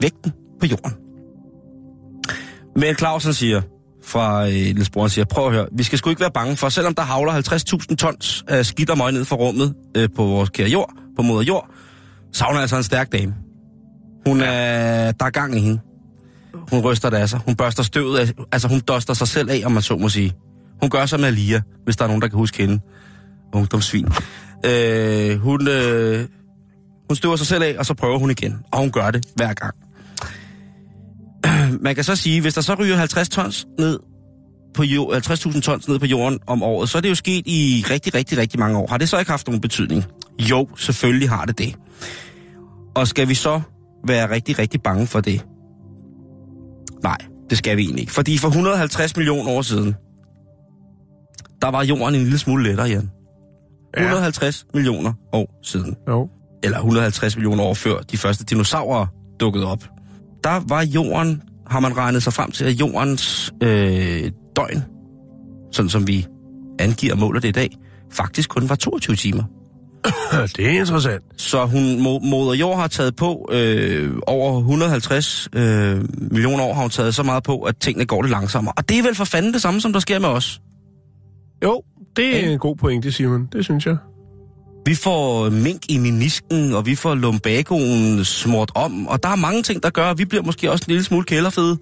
D: vægten på jorden. Men Clausen siger fra øh, Niels han siger, prøv at høre, vi skal sgu ikke være bange for, selvom der havler 50.000 tons af skidt og møg ned fra rummet øh, på vores kære jord, på moder jord, så er hun altså en stærk dame. Hun er, der er gang i hende. Hun ryster det af sig. Hun børster støvet af, altså hun duster sig selv af, om man så må sige. Hun gør sig med Alia, hvis der er nogen, der kan huske hende. Ungdomssvin. Øh, hun, øh, hun støver sig selv af, og så prøver hun igen. Og hun gør det hver gang. Man kan så sige, hvis der så ryger 50 tons ned på jord, 50.000 tons ned på jorden om året, så er det jo sket i rigtig, rigtig, rigtig mange år. Har det så ikke haft nogen betydning? Jo, selvfølgelig har det det. Og skal vi så være rigtig, rigtig bange for det? Nej, det skal vi egentlig ikke. Fordi for 150 millioner år siden, der var jorden en lille smule lettere, Jan. 150 ja. millioner år siden.
E: Jo.
D: Eller 150 millioner år før de første dinosaurer dukkede op. Der var jorden, har man regnet sig frem til, at jordens øh, døgn, sådan som vi angiver og måler det i dag, faktisk kun var 22 timer.
E: Det er interessant.
D: Så hun, mo- moder jord har taget på, øh, over 150 øh, millioner år har hun taget så meget på, at tingene går lidt langsommere. Og det er vel for fanden det samme, som der sker med os.
E: Jo, det er
D: Ja.
E: en god pointe, Simon. Det synes jeg.
D: Vi får mink i menisken, og vi får lumbagoen smurt om, og der er mange ting, der gør, at vi bliver måske også en lille smule kælderfede.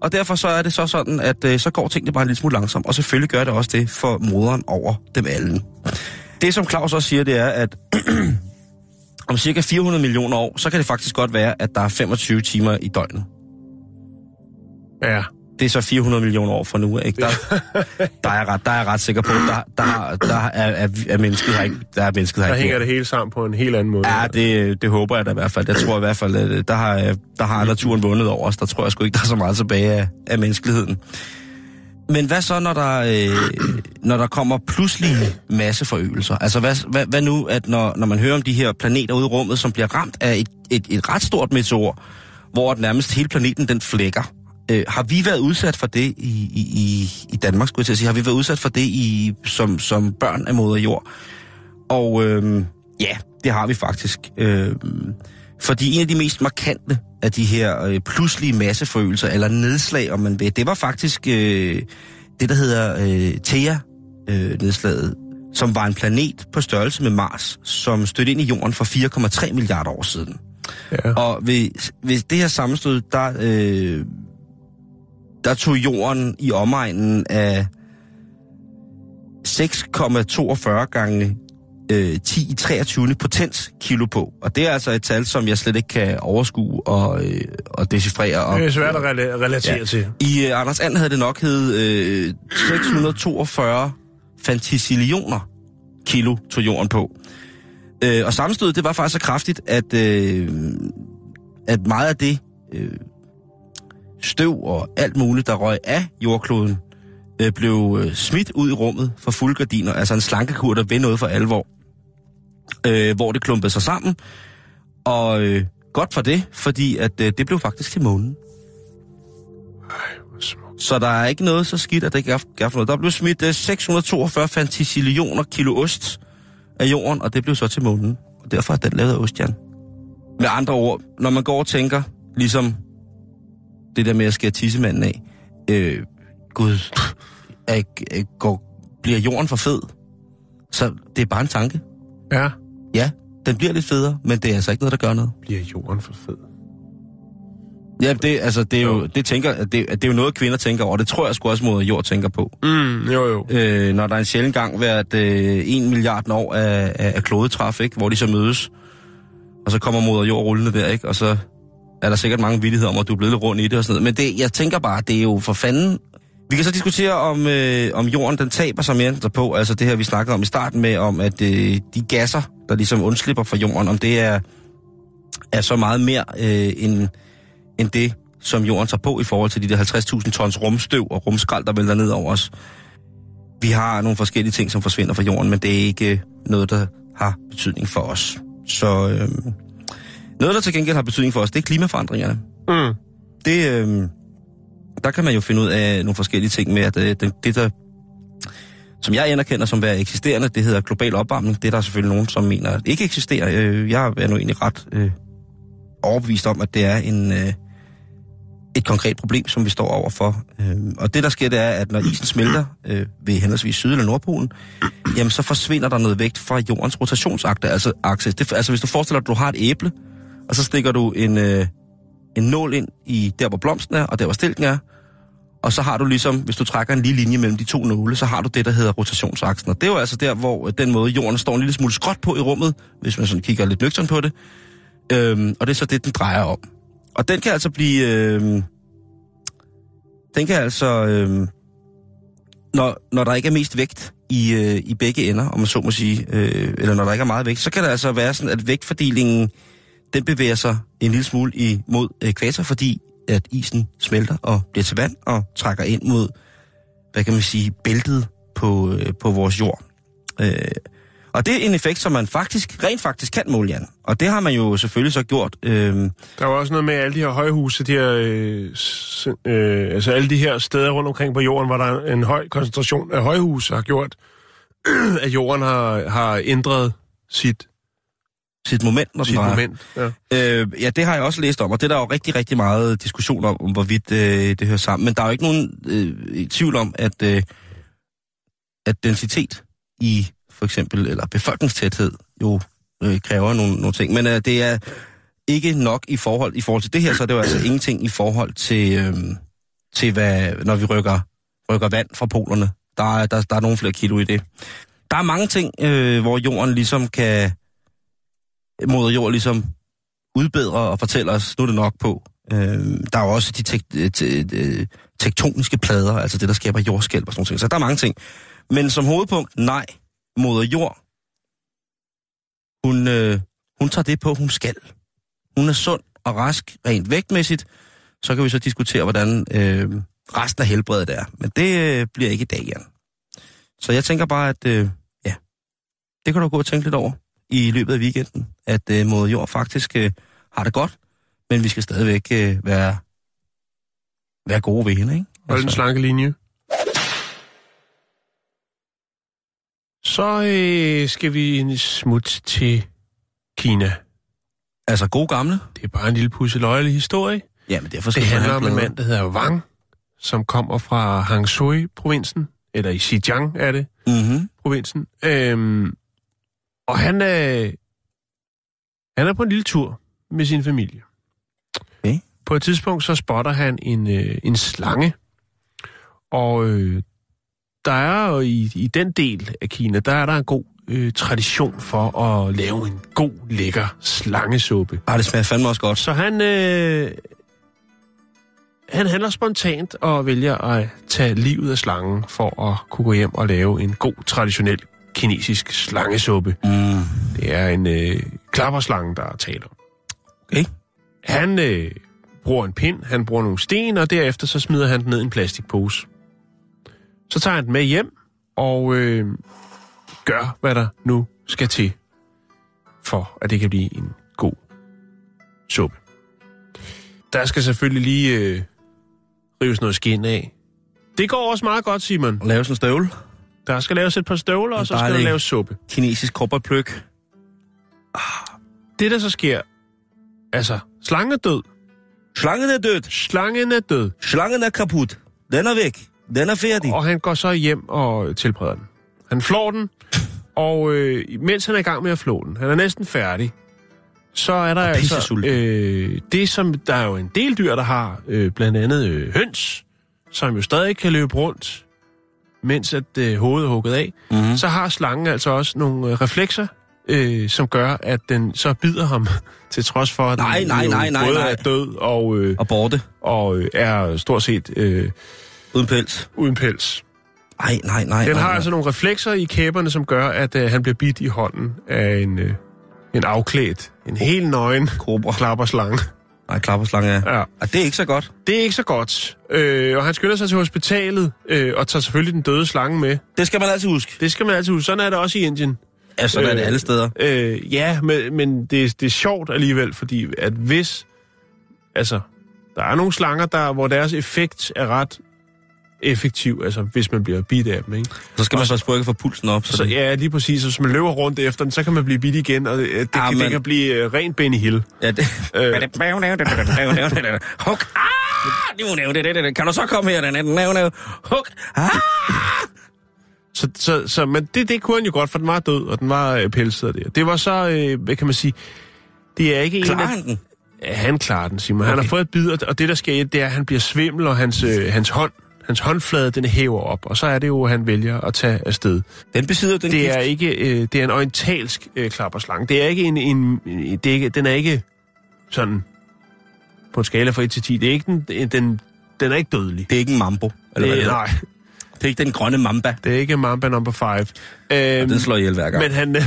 D: Og derfor så er det så sådan, at øh, så går tingene bare en lille smule langsomt, og selvfølgelig gør det også det for moderen over dem alle. Det, som Claus også siger, det er, at om cirka 400 millioner år, så kan det faktisk godt være, at der er 25 timer i døgnet.
E: Ja.
D: Det er så 400 millioner år fra nu, ikke? Der, der, er, jeg ret, der er jeg ret sikker på, der, der, der er, er, er mennesket her ikke. Der er mennesket her
E: Der hænger det hele sammen på en helt anden måde.
D: Ja, det, det håber jeg da i hvert fald. Jeg tror i hvert fald, øh, der har, øh, der har naturen vundet over os. Der tror jeg sgu ikke, der er så meget tilbage af, af menneskeligheden. Men hvad så, når der, øh, når der kommer pludselige masseforøgelser? Altså, hvad, hvad, hvad nu, at når, når man hører om de her planeter ude i rummet, som bliver ramt af et, et, et ret stort meteor, hvor nærmest hele planeten den flækker? Øh, har vi været udsat for det i, i, i, Danmark, skulle jeg til at sige? Har vi været udsat for det i, som, som børn af moder jord? Og øh, ja, det har vi faktisk. Øh, fordi en af de mest markante af de her øh, pludselige masseforøgelser, eller nedslag, om man vil, det var faktisk øh, det, der hedder øh, Thea-nedslaget, som var en planet på størrelse med Mars, som stødte ind i jorden for 4,3 milliarder år siden.
E: Ja.
D: Og ved, ved det her sammenstød, der, øh, der tog jorden i omegnen af 6,42 gange øh, 10 i 23. potens kilo på. Og det er altså et tal, som jeg slet ikke kan overskue og, øh, og decifrere. Og,
E: Det er svært at rela- relatere ja. til.
D: I øh, Anders And havde det nok hed øh, 642 fantasillioner kilo tog jorden på. Øh, og sammenstødet, det var faktisk så kraftigt, at, øh, at meget af det øh, støv og alt muligt, der røg af jordkloden, øh, blev øh, smidt ud i rummet for fuldgardiner, altså en slankekur, der ved noget for alvor, øh, hvor det klumpede sig sammen. Og øh, godt for det, fordi at øh, det blev faktisk til månen. Så der er ikke noget så skidt, at det ikke er for noget. Der blev smidt øh, 642 fantasillioner kilo ost af jorden, og det blev så til månen. Og derfor er den lavet af ost, Jan. Med andre ord, når man går og tænker, ligesom det der med at skære tissemanden af, øh, gud, er, er, går, bliver jorden for fed? Så det er bare en tanke.
E: Ja.
D: Ja, den bliver lidt federe, men det er altså ikke noget, der gør noget.
E: Bliver jorden for fed.
D: Ja, det, altså, det er jo, det tænker, det, det er jo noget, kvinder tænker over. Det tror jeg sgu også, mod jord tænker på.
E: Mm, jo, jo.
D: øh, når der er en sjældent gang hvert øh, en milliard år af, af, af klodetræf, ikke? hvor de så mødes, og så kommer moder jord rullende der, ikke? og så er der sikkert mange vittigheder om, at du er blevet lidt rundt i det og sådan noget. Men det, jeg tænker bare, det er jo for fanden... Vi kan så diskutere, om, øh, om jorden den taber sig mere end på. Altså det her, vi snakkede om i starten med, om at øh, de gasser, der ligesom undslipper fra jorden, om det er, er så meget mere øh, end, end det, som jorden tager på i forhold til de der 50.000 tons rumstøv og rumskrald, der vælter ned over os vi har nogle forskellige ting, som forsvinder fra jorden, men det er ikke øh, noget, der har betydning for os. Så øh, noget, der til gengæld har betydning for os, det er klimaforandringerne.
E: Mm.
D: Det, øh, der kan man jo finde ud af nogle forskellige ting med, at øh, det, det der, som jeg anerkender som være eksisterende, det hedder global opvarmning. Det er der selvfølgelig nogen, som mener ikke eksisterer. Øh, jeg er nu egentlig ret øh, overbevist om, at det er en, øh, et konkret problem, som vi står overfor. Øh, og det, der sker, det er, at når isen smelter øh, ved henholdsvis Syd- eller Nordpolen, jamen så forsvinder der noget vægt fra jordens rotationsakse. Altså, akse. Det, altså hvis du forestiller dig, at du har et æble, og så stikker du en, øh, en nål ind i der, hvor blomsten er, og der, hvor stilken er, Og så har du ligesom, hvis du trækker en lille linje mellem de to nåle, så har du det, der hedder rotationsaksen. Og det er jo altså der, hvor øh, den måde jorden står en lille smule skråt på i rummet, hvis man sådan kigger lidt nøgtern på det. Øhm, og det er så det, den drejer om. Og den kan altså blive... Øhm, den kan altså... Øhm, når, når der ikke er mest vægt i, øh, i begge ender, om man så må sige, øh, eller når der ikke er meget vægt, så kan det altså være sådan, at vægtfordelingen, den bevæger sig en lille smule imod øh, ekvator, fordi at isen smelter og bliver til vand og trækker ind mod, hvad kan man sige, bæltet på, øh, på vores jord. Øh, og det er en effekt, som man faktisk, rent faktisk kan måle, Jan. Og det har man jo selvfølgelig så gjort. Øh,
E: Der var også noget med alle de her højhuse, de her, øh, s- øh, altså alle de her steder rundt omkring på jorden, hvor der er en høj koncentration af højhuse, har gjort, at jorden har, har ændret sit,
D: sit moment, når den
E: sit
D: drejer.
E: moment. Ja.
D: Øh, ja, det har jeg også læst om, og det er der jo rigtig, rigtig meget diskussion om, om hvorvidt øh, det hører sammen. Men der er jo ikke nogen øh, tvivl om, at, øh, at densitet i for eksempel, eller befolkningstæthed, jo øh, kræver nogle, nogle ting. Men øh, det er ikke nok i forhold, i forhold til det her, så er det jo altså ingenting i forhold til, øh, til hvad, når vi rykker, rykker vand fra polerne. Der er, der, der er nogle flere kilo i det. Der er mange ting, øh, hvor jorden ligesom kan, moder jord ligesom udbedrer og fortæller os, nu er det nok på. Øh, der er jo også de tek- øh, te- te- tektoniske plader, altså det, der skaber jordskælv og sådan noget. Så der er mange ting. Men som hovedpunkt, nej, moder jord, hun, øh, hun tager det på, hun skal. Hun er sund og rask, rent vægtmæssigt. Så kan vi så diskutere, hvordan øh, resten af helbredet er. Men det øh, bliver ikke i dag, Jan. Så jeg tænker bare, at øh, ja, det kan du gå og tænke lidt over i løbet af weekenden, at øh, moder jord faktisk øh, har det godt, men vi skal stadigvæk øh, være, være gode ved hende, ikke?
E: Hold den slanke linje. Så øh, skal vi en smut til Kina.
D: altså gode gamle.
E: Det er bare en lille pusseløjelig historie.
D: Ja, men derfor skal
E: Det handler om en mand, der hedder Wang, som kommer fra Hangzhou-provinsen, eller i Xinjiang er det,
D: Mhm.
E: provinsen. Øhm, og han er, han er på en lille tur med sin familie.
D: Okay.
E: På et tidspunkt så spotter han en, øh, en slange, og øh, der er jo i, i den del af Kina, der er der en god øh, tradition for at lave en god, lækker slangesuppe.
D: Ah, det smager fandme også godt.
E: Så han, øh, han handler spontant og vælger at tage livet af slangen for at kunne gå hjem og lave en god, traditionel kinesisk slangesuppe.
D: Mm.
E: Det er en øh, klapperslange, der er tale om.
D: Okay.
E: Han øh, bruger en pind, han bruger nogle sten, og derefter så smider han den ned i en plastikpose. Så tager han den med hjem og øh, gør, hvad der nu skal til, for at det kan blive en god suppe. Der skal selvfølgelig lige øh, rives noget skin af. Det går også meget godt, Simon.
D: Og lave sådan en støvle.
E: Der skal laves et par støvler, og så skal der laves suppe.
D: Kinesisk kobberpløk.
E: Det, der så sker, altså, slangen er død.
D: Slangen er død.
E: Slangen er død.
D: Slangen er kaput. Den er væk. Den er færdig.
E: Og han går så hjem og tilbereder den. Han flår den, og øh, mens han er i gang med at flå den, han er næsten færdig, så er der
D: Og
E: altså øh, det, som der er jo en del dyr, der har, øh, blandt andet øh, høns, som jo stadig kan løbe rundt, mens at øh, hovedet er hugget af.
D: Mhm.
E: Så har slangen altså også nogle øh, reflekser, øh, som gør, at den så bider ham, til trods for, at
D: Nej,
E: den
D: nej, nej, nej,
E: både
D: nej.
E: er død og, øh,
D: Og borte.
E: og øh, er stort set øh,
D: Uden pels.
E: uden pels.
D: Nej, nej, nej.
E: Den
D: nej,
E: har
D: nej.
E: altså nogle reflekser i kæberne, som gør, at øh, han bliver bidt i hånden af en, øh, en afklædt, en helt nøgen
D: Kobra.
E: klapperslange.
D: Nej, klapperslange er.
E: Ja.
D: Og det er ikke så godt.
E: Det er ikke så godt. Øh, og han skynder sig til hospitalet øh, og tager selvfølgelig den døde slange med.
D: Det skal man altid huske.
E: Det skal man altid huske. Sådan er det også i Indien.
D: Ja, sådan er det
E: Øh,
D: alle steder.
E: Øh, ja, men, men det, det er sjovt alligevel, fordi at hvis... Altså, der er nogle slanger, der, hvor deres effekt er ret effektiv, altså hvis man bliver bidt af dem, ikke?
D: Så skal man så spørge for pulsen op. Så,
E: Så
D: det,
E: ja, lige præcis. Så hvis man løber rundt efter den, så kan man blive bidt igen, og det, det,
D: Ah,
E: kan, det
D: men-
E: kan blive øh, rent Benny Hill.
D: ja, det...
E: Øh,
D: Huk. Ah! Kan du så komme her? Huk. Ah!
E: så, så, så, men det, det kunne han jo godt, for den var død, og den var øh, pelset og det. Det var så, øh, hvad kan man sige, det er ikke en
D: Klarer
E: af...
D: han den?
E: Ja, han klarer den, Simon. Okay. Han har fået et bid, og- og det, der sker, det er, at han bliver svimmel, og hans, øh, hans hånd, hans håndflade, den hæver op, og så er det jo, at han vælger at tage afsted.
D: Den besidder den
E: Det
D: gift.
E: er ikke, øh, det er en orientalsk øh, klapperslange. Det er ikke en, en det er ikke, den er ikke sådan på en skala fra 1 til 10. Det er ikke den, den, den er ikke dødelig.
D: Det er ikke en mambo. Eller hvad
E: det,
D: det,
E: nej,
D: det er ikke den grønne mamba.
E: det er ikke Mamba number 5. Øhm,
D: Den slår ihjel hver gang.
E: men han,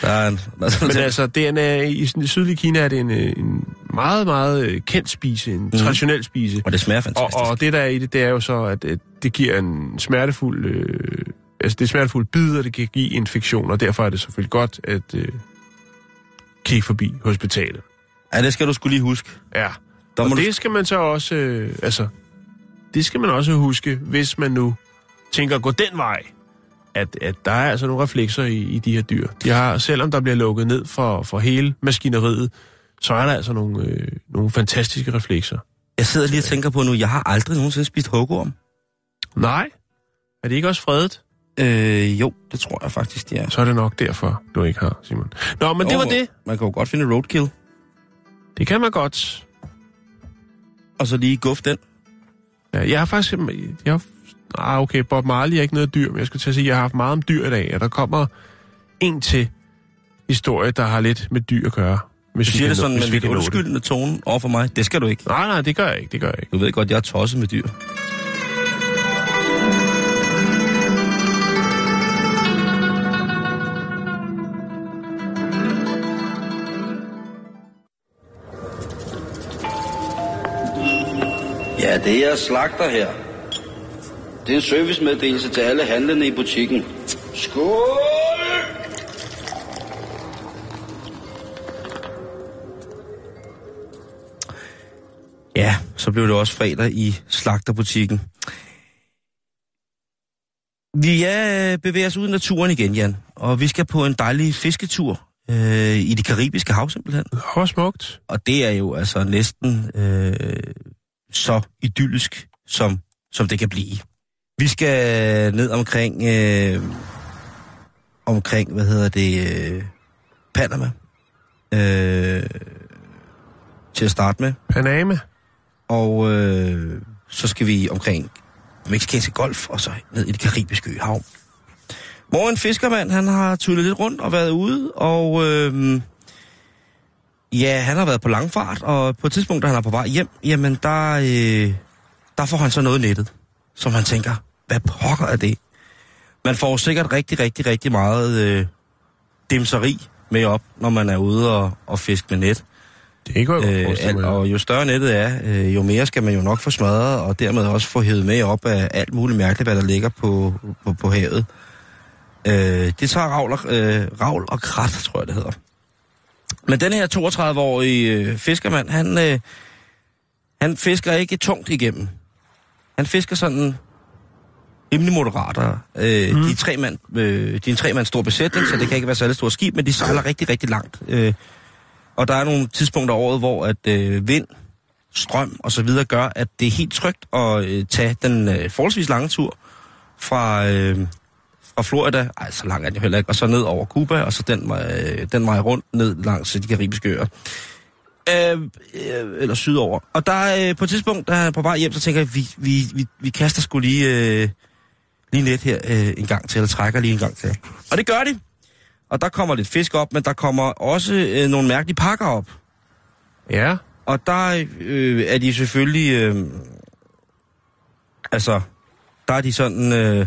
D: der er en, der er
E: Men altså, det er en, i sådan- i sydlige Kina er det en, øh, en meget, meget øh, kendt spise, en mm. traditionel spise.
D: og det smager
E: Og,
D: fantastisk.
E: og det der er i det, det er jo så, at øh, det giver en smertefuld... Øh, altså, det er smertefuld bid, og det kan give infektion, og derfor er det selvfølgelig godt at øh, kigge forbi hospitalet.
D: Ja, det skal du skulle lige huske.
E: Ja,
D: Der
E: og
D: du,
E: det skal man så også... Øh, altså, det skal man også huske, hvis man nu tænker at gå den vej, at, at der er altså nogle reflekser i, i de her dyr. De har, selvom der bliver lukket ned for, for hele maskineriet, så er der altså nogle, øh, nogle fantastiske reflekser.
D: jeg sidder lige og tænker på nu, jeg har aldrig nogensinde spist hugorm.
E: Nej, er det ikke også fredet?
D: Øh, jo, det tror jeg faktisk, det er.
E: Så er det nok derfor, du ikke har, Simon. Nå, men det var
D: Jo,
E: det.
D: Man kan jo godt finde roadkill,
E: Det kan man godt.
D: og så lige guf den.
E: Ja, jeg har faktisk... Jeg har, ah, okay, Bob Marley er ikke noget dyr, men jeg skulle til at sige, at jeg har haft meget om dyr i dag, og der kommer en til historie, der har lidt med dyr at gøre. Hvis
D: Du siger det sådan med lidt undskyldende tone over for mig. Det skal du ikke.
E: Nej, nej, det gør jeg ikke, det gør jeg ikke.
D: Du ved godt, jeg er tosset med dyr. Ja, det er slagter her. Det er en servicemeddelelse til alle handlende i butikken. Skål! Ja, så blev det også fredag i slagterbutikken. Vi er bevæger os ud i naturen igen, Jan. Og vi skal på en dejlig fisketur øh, i det karibiske hav simpelthen.
E: Hvor smukt.
D: Og det er jo altså næsten øh, så idyllisk, som, som det kan blive. Vi skal ned omkring, øh, omkring hvad hedder det, øh, Panama. Øh, til at starte med.
E: Panama.
D: Og øh, så skal vi omkring Mexicanske Golf, og så ned i det karibiske hav. Hvor en fiskermand, han har tullet lidt rundt og været ude, og øh, ja, han har været på langfart, og på et tidspunkt, da han er på vej hjem, jamen der, øh, der får han så noget nettet, som han tænker, hvad pokker er det? Man får sikkert rigtig, rigtig, rigtig meget øh, dimseri med op, når man er ude og, og fiske med net.
E: Det kunne jeg godt
D: Øh, al, og jo større nettet er, øh, jo mere skal man jo nok få smadret, og dermed også få hævet med op af alt muligt mærkeligt, hvad der ligger på, på, på havet. Øh, det tager ravl og, øh, ravl og krat, tror jeg det hedder. Men den her 32-årige øh, fiskermand, han, øh, han fisker ikke tungt igennem. Han fisker sådan rimelig moderat. Øh, mm. de, er tre mand, øh, de er en tre mand stor besætning, så det kan ikke være særlig stort skib, men de sejler rigtig, rigtig langt. Øh, og der er nogle tidspunkter af året, hvor at øh, vind, strøm og så videre gør, at det er helt trygt at øh, tage den øh, forholdsvis lange tur fra, øh, fra Florida, ej, så lang er jo heller ikke, og så ned over Cuba, og så den vej, øh, den vej rundt ned langs de karibiske øer. Øh, øh, eller sydover. Og der er øh, på et tidspunkt, han er på vej hjem, så tænker jeg, vi, vi, vi, vi kaster sgu lige, øh, lige net her øh, en gang til, eller trækker lige en gang til. Og det gør de. Og der kommer lidt fisk op, men der kommer også øh, nogle mærkelige pakker op.
E: Ja,
D: Og der øh, er de selvfølgelig... Øh, altså, der er de sådan øh,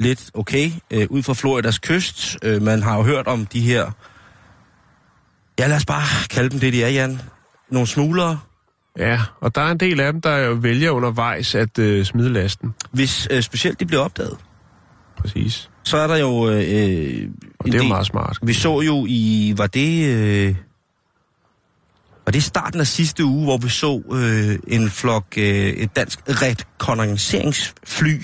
D: lidt okay øh, ud fra Floridas kyst. Øh, man har jo hørt om de her... Ja, lad os bare kalde dem det, de er, Jan. Nogle smuglere.
E: Ja. Og der er en del af dem, der jo vælger undervejs at øh, smide lasten.
D: Hvis øh, specielt de bliver opdaget,
E: Præcis.
D: så er der jo... Øh,
E: Og det er jo meget smart.
D: Vi så jo i... Var det... Øh, var det starten af sidste uge, hvor vi så øh, en flok, øh, et dansk rekognosceringsfly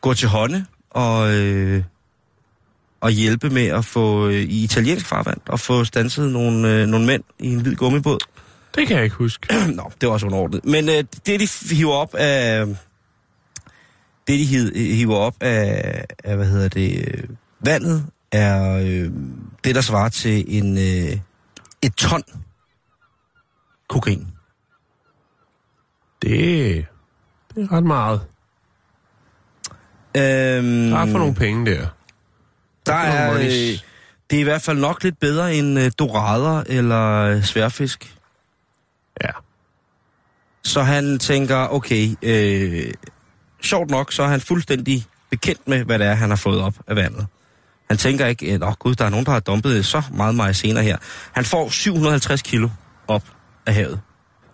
D: gå til hånde og, øh, og hjælpe med at få øh, i italiensk farvand og få stanset nogle, øh, nogle mænd i en hvid gummibåd.
E: Det kan jeg ikke huske.
D: Nå, det var også underordnet. Men øh, det, de hiver op af... Det, de hiv- hiver op af, af hvad hedder det, øh, vandet, er øh, det, der svarer til en, øh, et ton kokain.
E: Det, det er ret meget.
D: Øhm,
E: Der er for nogle penge der.
D: der
E: nogle
D: er, øh, det er i hvert fald nok lidt bedre end øh, dorader eller øh, sværfisk.
E: Ja.
D: Så han tænker, okay, øh, sjovt nok, så er han fuldstændig bekendt med, hvad det er, han har fået op af vandet. Han tænker ikke, at oh, gud, der er nogen, der har dumpet så meget mig senere her. Han får 750 kilo op af havet.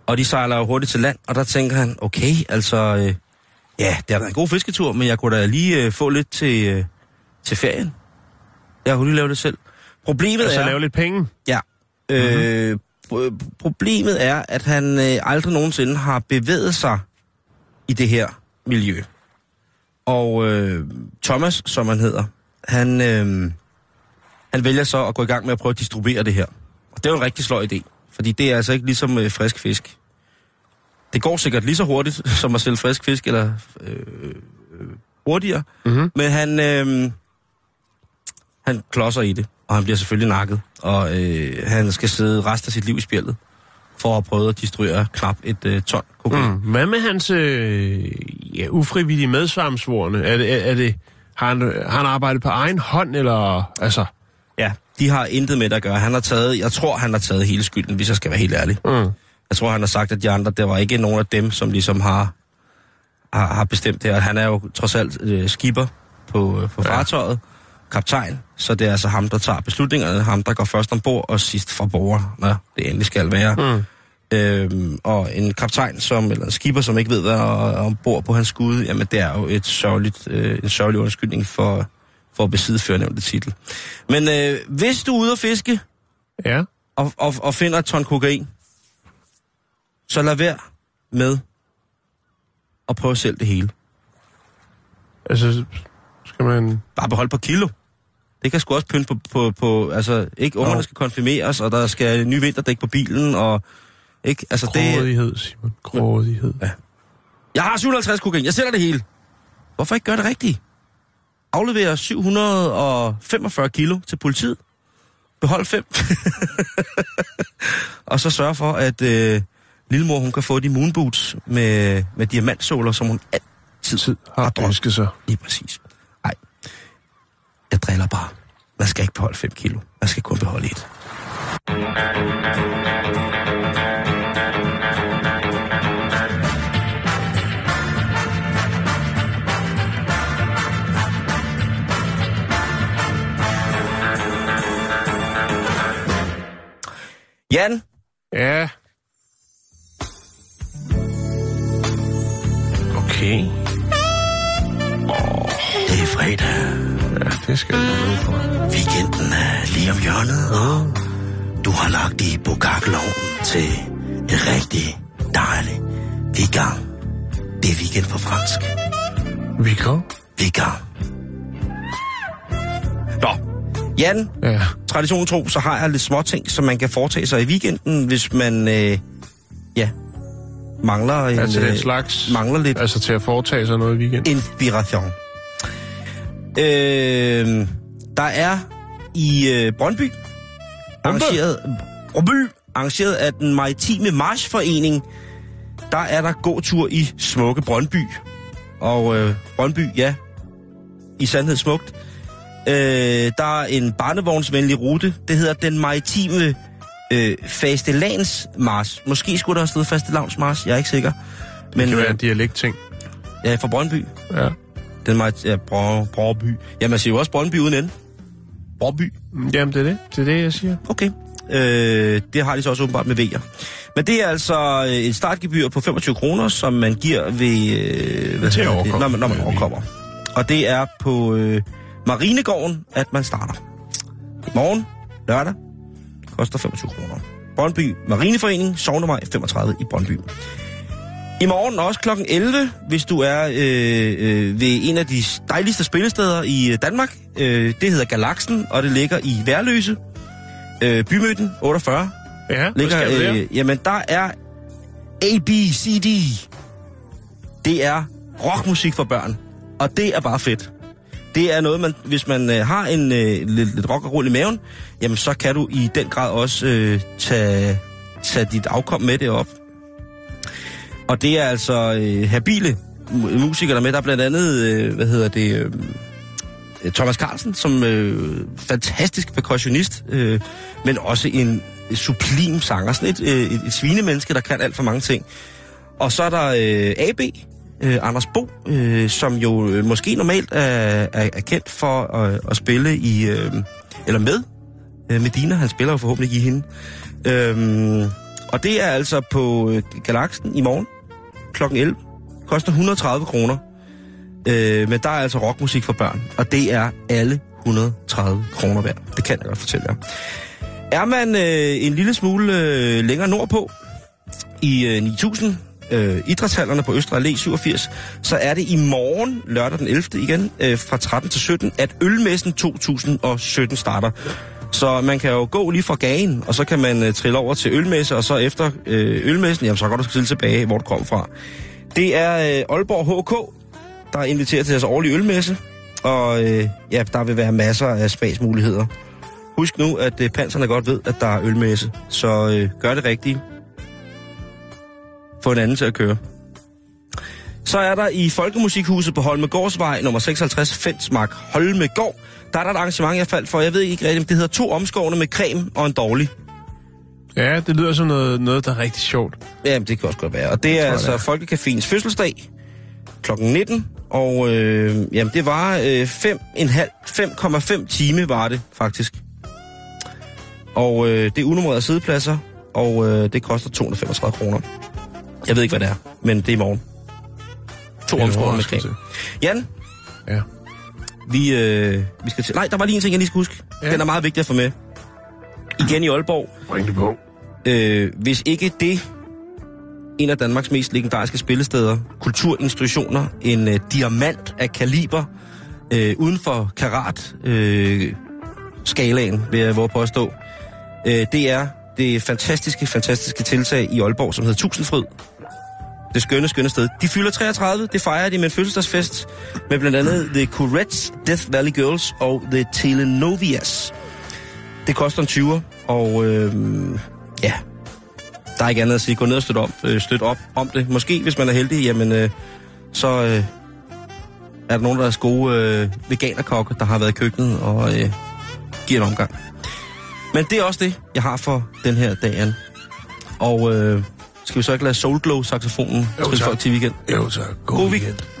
D: Og de sejler jo hurtigt til land, og der tænker han, okay, altså, øh, ja, det har været en god fisketur, men jeg kunne da lige øh, få lidt til, øh, til ferien. Jeg kunne lige lave det selv. Problemet
E: Altså
D: er...
E: lave lidt penge.
D: Ja. Øh, pro- problemet er, at han øh, aldrig nogensinde har bevæget sig i det her miljø. Og øh, Thomas, som han hedder, han, øh, han vælger så at gå i gang med at prøve at distribuere det her. Og det er jo en rigtig sløj idé, fordi det er altså ikke ligesom øh, frisk fisk. Det går sikkert lige så hurtigt som at sælge frisk fisk, eller øh, øh, hurtigere.
E: Mhm.
D: Men han, øh, han klodser i det, og han bliver selvfølgelig nakket. Og øh, han skal sidde resten af sit liv i spjældet, for at have prøvet at distribuere knap et øh, ton kokain. Mm.
E: Hvad med hans øh, ja, ufrivillige medsvarmsvorene? Er det, er, er det, har, han, har han arbejdet på egen hånd, eller... Altså,
D: Ja, de har intet med det at gøre. Han har taget, jeg tror, han har taget hele skylden, hvis jeg skal være helt ærlig.
E: mm.
D: Jeg tror, han har sagt, at de andre, der var ikke nogen af dem, som ligesom har, har, har bestemt det. Og han er jo trods alt øh, skipper på, øh, på
E: Ja.
D: Kaptajn, så det er altså ham, der tager beslutningerne, ham, der går først ombord og sidst fra bord, når det endelig skal være.
E: Mm.
D: Øhm, og en kaptajn, som, eller en skipper, som ikke ved, hvad er ombord på hans skud, jamen det er jo et sørgeligt, øh, en sørgelig undskyldning for, for at besidde førnævnte titel. Men øh, hvis du er ude at fiske,
E: Ja.
D: og, og, og finder et ton kokain, så lad være med at prøve at sælge det hele.
E: Altså, skal man...
D: Bare behold på kilo. Det kan sgu også pynte på, på, på altså, ikke ungerne
E: Nå.
D: skal konfirmeres, og der skal nye vinterdæk på bilen, og ikke, altså det...
E: Grådighed, Simon. Grådighed.
D: Ja. Jeg har 750 kokain, jeg sælger det hele. Hvorfor ikke gøre det rigtigt? Aflevere 745 kilo til politiet. Behold fem. og så sørge for, at øh, lillemor hun kan få de moonboots med, med diamantsåler, som hun altid
E: Tid
D: har
E: har
D: drømt.
E: sig.
D: Lige præcis. Jeg driller bare. Man skal ikke beholde 5 kilo. Man skal kun beholde et. Jan,
E: Ja. Okay.
D: det er fredag.
E: Ja, det skal jeg nok for.
D: Weekenden er lige om hjørnet, og du har lagt i bukakkelovnen til en rigtig dejlig weekend. Det er weekend på fransk.
E: Vi går.
D: Weekend. Nå, Jan,
E: Ja.
D: traditionen tro, så har jeg lidt småting, som man kan foretage sig i weekenden, hvis man, øh, ja, mangler, en,
E: Altså den
D: øh,
E: slags...
D: mangler lidt
E: Altså til at foretage sig noget i weekend.
D: inspiration. Øh, der er i øh, Brøndby arrangeret, Brøndby, arrangeret af den maritime marchforening, der er der gåtur i smukke Brøndby. Og øh, Brøndby, ja, i sandhed smukt. Øh, der er en barnevognsvenlig rute. Det hedder den maritime øh, fastelavnsmarch. Måske skulle der have stået fastelavnsmarch, jeg er ikke sikker.
E: Det
D: Men
E: kan være
D: øh,
E: en dialektting.
D: ja, fra Brøndby.
E: Ja.
D: Den meget, ja, Brø, Brøndby. Ja, man siger jo også Brøndby uden ende. Brøndby.
E: Jamen, det er det. Det er det, jeg siger.
D: Okay. Øh, det har de så også åbenbart med V'er. Men det er altså øh, et startgebyr på 25 kroner, som man giver ved, øh, hvad det,
E: overkomme.
D: når man, når man overkommer. Og det er på øh, Marinegården, at man starter. Morgen, lørdag, koster 25 kroner. Brøndby Marineforening, Sovnevej 35 i Brøndby. I morgen også kl. 11, hvis du er øh, øh, ved en af de dejligste spillesteder i øh, Danmark. Øh, det hedder Galaxen, og det ligger i Værløse. Øh, bymidten 48
E: Ja,
D: ligger,
E: skal der?
D: øh, jamen der er ABCD. Det er rockmusik for børn, og det er bare fedt. Det er noget, man, hvis man øh, har en øh, lidt, lidt rock og roll i maven, jamen så kan du i den grad også øh, tage, tage dit afkom med det op. Og det er altså øh, habile musikere der er med. Der er blandt andet, øh, hvad hedder det, øh, øh, Thomas Carlsen, som øh, fantastisk percussionist, øh, men også en sublim sanger. Sådan et, øh, et, et svinemenneske, der kan alt for mange ting. Og så er der øh, AB, øh, Anders Bo, øh, som jo øh, måske normalt er, er, er kendt for at, at spille i, øh, eller med øh, Medina. Han spiller jo forhåbentlig i hende. Øh, og det er altså på øh, Galaxen i morgen kl. 11. Koster 130 kroner. Øh, men der er altså rockmusik for børn, og det er alle 130 kroner værd. Det kan jeg godt fortælle jer. Er man øh, en lille smule øh, længere nordpå, i øh, 9000 øh, idrætshallerne på Østre Allé 87, så er det i morgen, lørdag den 11. igen, øh, fra 13 til 17, at Ølmessen 2017 starter. Så man kan jo gå lige fra gagen, og så kan man øh, trille over til Ølmesse, og så efter øh, Ølmessen, jamen så kan du stille tilbage, hvor du kom fra. Det er øh, Aalborg HK, der er inviteret til deres årlige ølmesse, og øh, ja, der vil være masser af smagsmuligheder. Husk nu, at øh, panserne godt ved, at der er ølmesse, så øh, gør det rigtige. Få en anden til at køre. Så er der i Folkemusikhuset på Holmegårdsvej, nummer 56, Fensmark Holmegård. Der er der et arrangement, jeg faldt for. Jeg ved ikke rigtigt, det hedder to omskårne med creme og en dårlig.
E: Ja, det lyder som noget, noget der er rigtig sjovt.
D: Jamen, det kan også godt være. Og det er
E: jeg,
D: altså
E: det
D: Folkecaféens fødselsdag kl. 19. Og øh, jamen, det var øh, 5,5 5,5 time var det faktisk. Og øh, det er unummerede sædepladser, og øh, det koster 235 kroner. Jeg ved ikke, hvad det er, men det er i morgen. To
E: er
D: omskårne med. Jan,
E: Ja.
D: Vi, øh, vi skal til... Nej, der var lige en ting, jeg lige skal huske.
E: Ja.
D: Den er meget vigtig at få med. Igen i Aalborg.
E: Bring det på.
D: Øh, hvis ikke det en af Danmarks mest legendariske spillesteder, kulturinstitutioner, en øh, diamant af kaliber, øh, uden for karat øh, skalaen, vil jeg våge på at stå. Øh, det er det fantastiske, fantastiske tiltag i Aalborg, som hedder Tusindfryd. Det skønne, skønne sted. De fylder 33, det fejrer de med en fødselsdagsfest med blandt andet The Courettes, Death Valley Girls og The Telenovias. Det koster en 20'er, og øh, ja, der er ikke andet at sige. Gå ned og støt op, øh, støt op om det. Måske, hvis man er heldig, jamen, øh, så øh, er der nogen, der er gode øh, veganerkokke, der har været i køkkenet og øh, giver en omgang. Men det er også det, jeg har for den her dagen. Og øh, skal vi så ikke lade Soulglow-saxofonen
E: Jo,
D: spille
E: tak.
D: folk til weekend?
E: Jo, så god,
D: God
E: weekend.
D: weekend.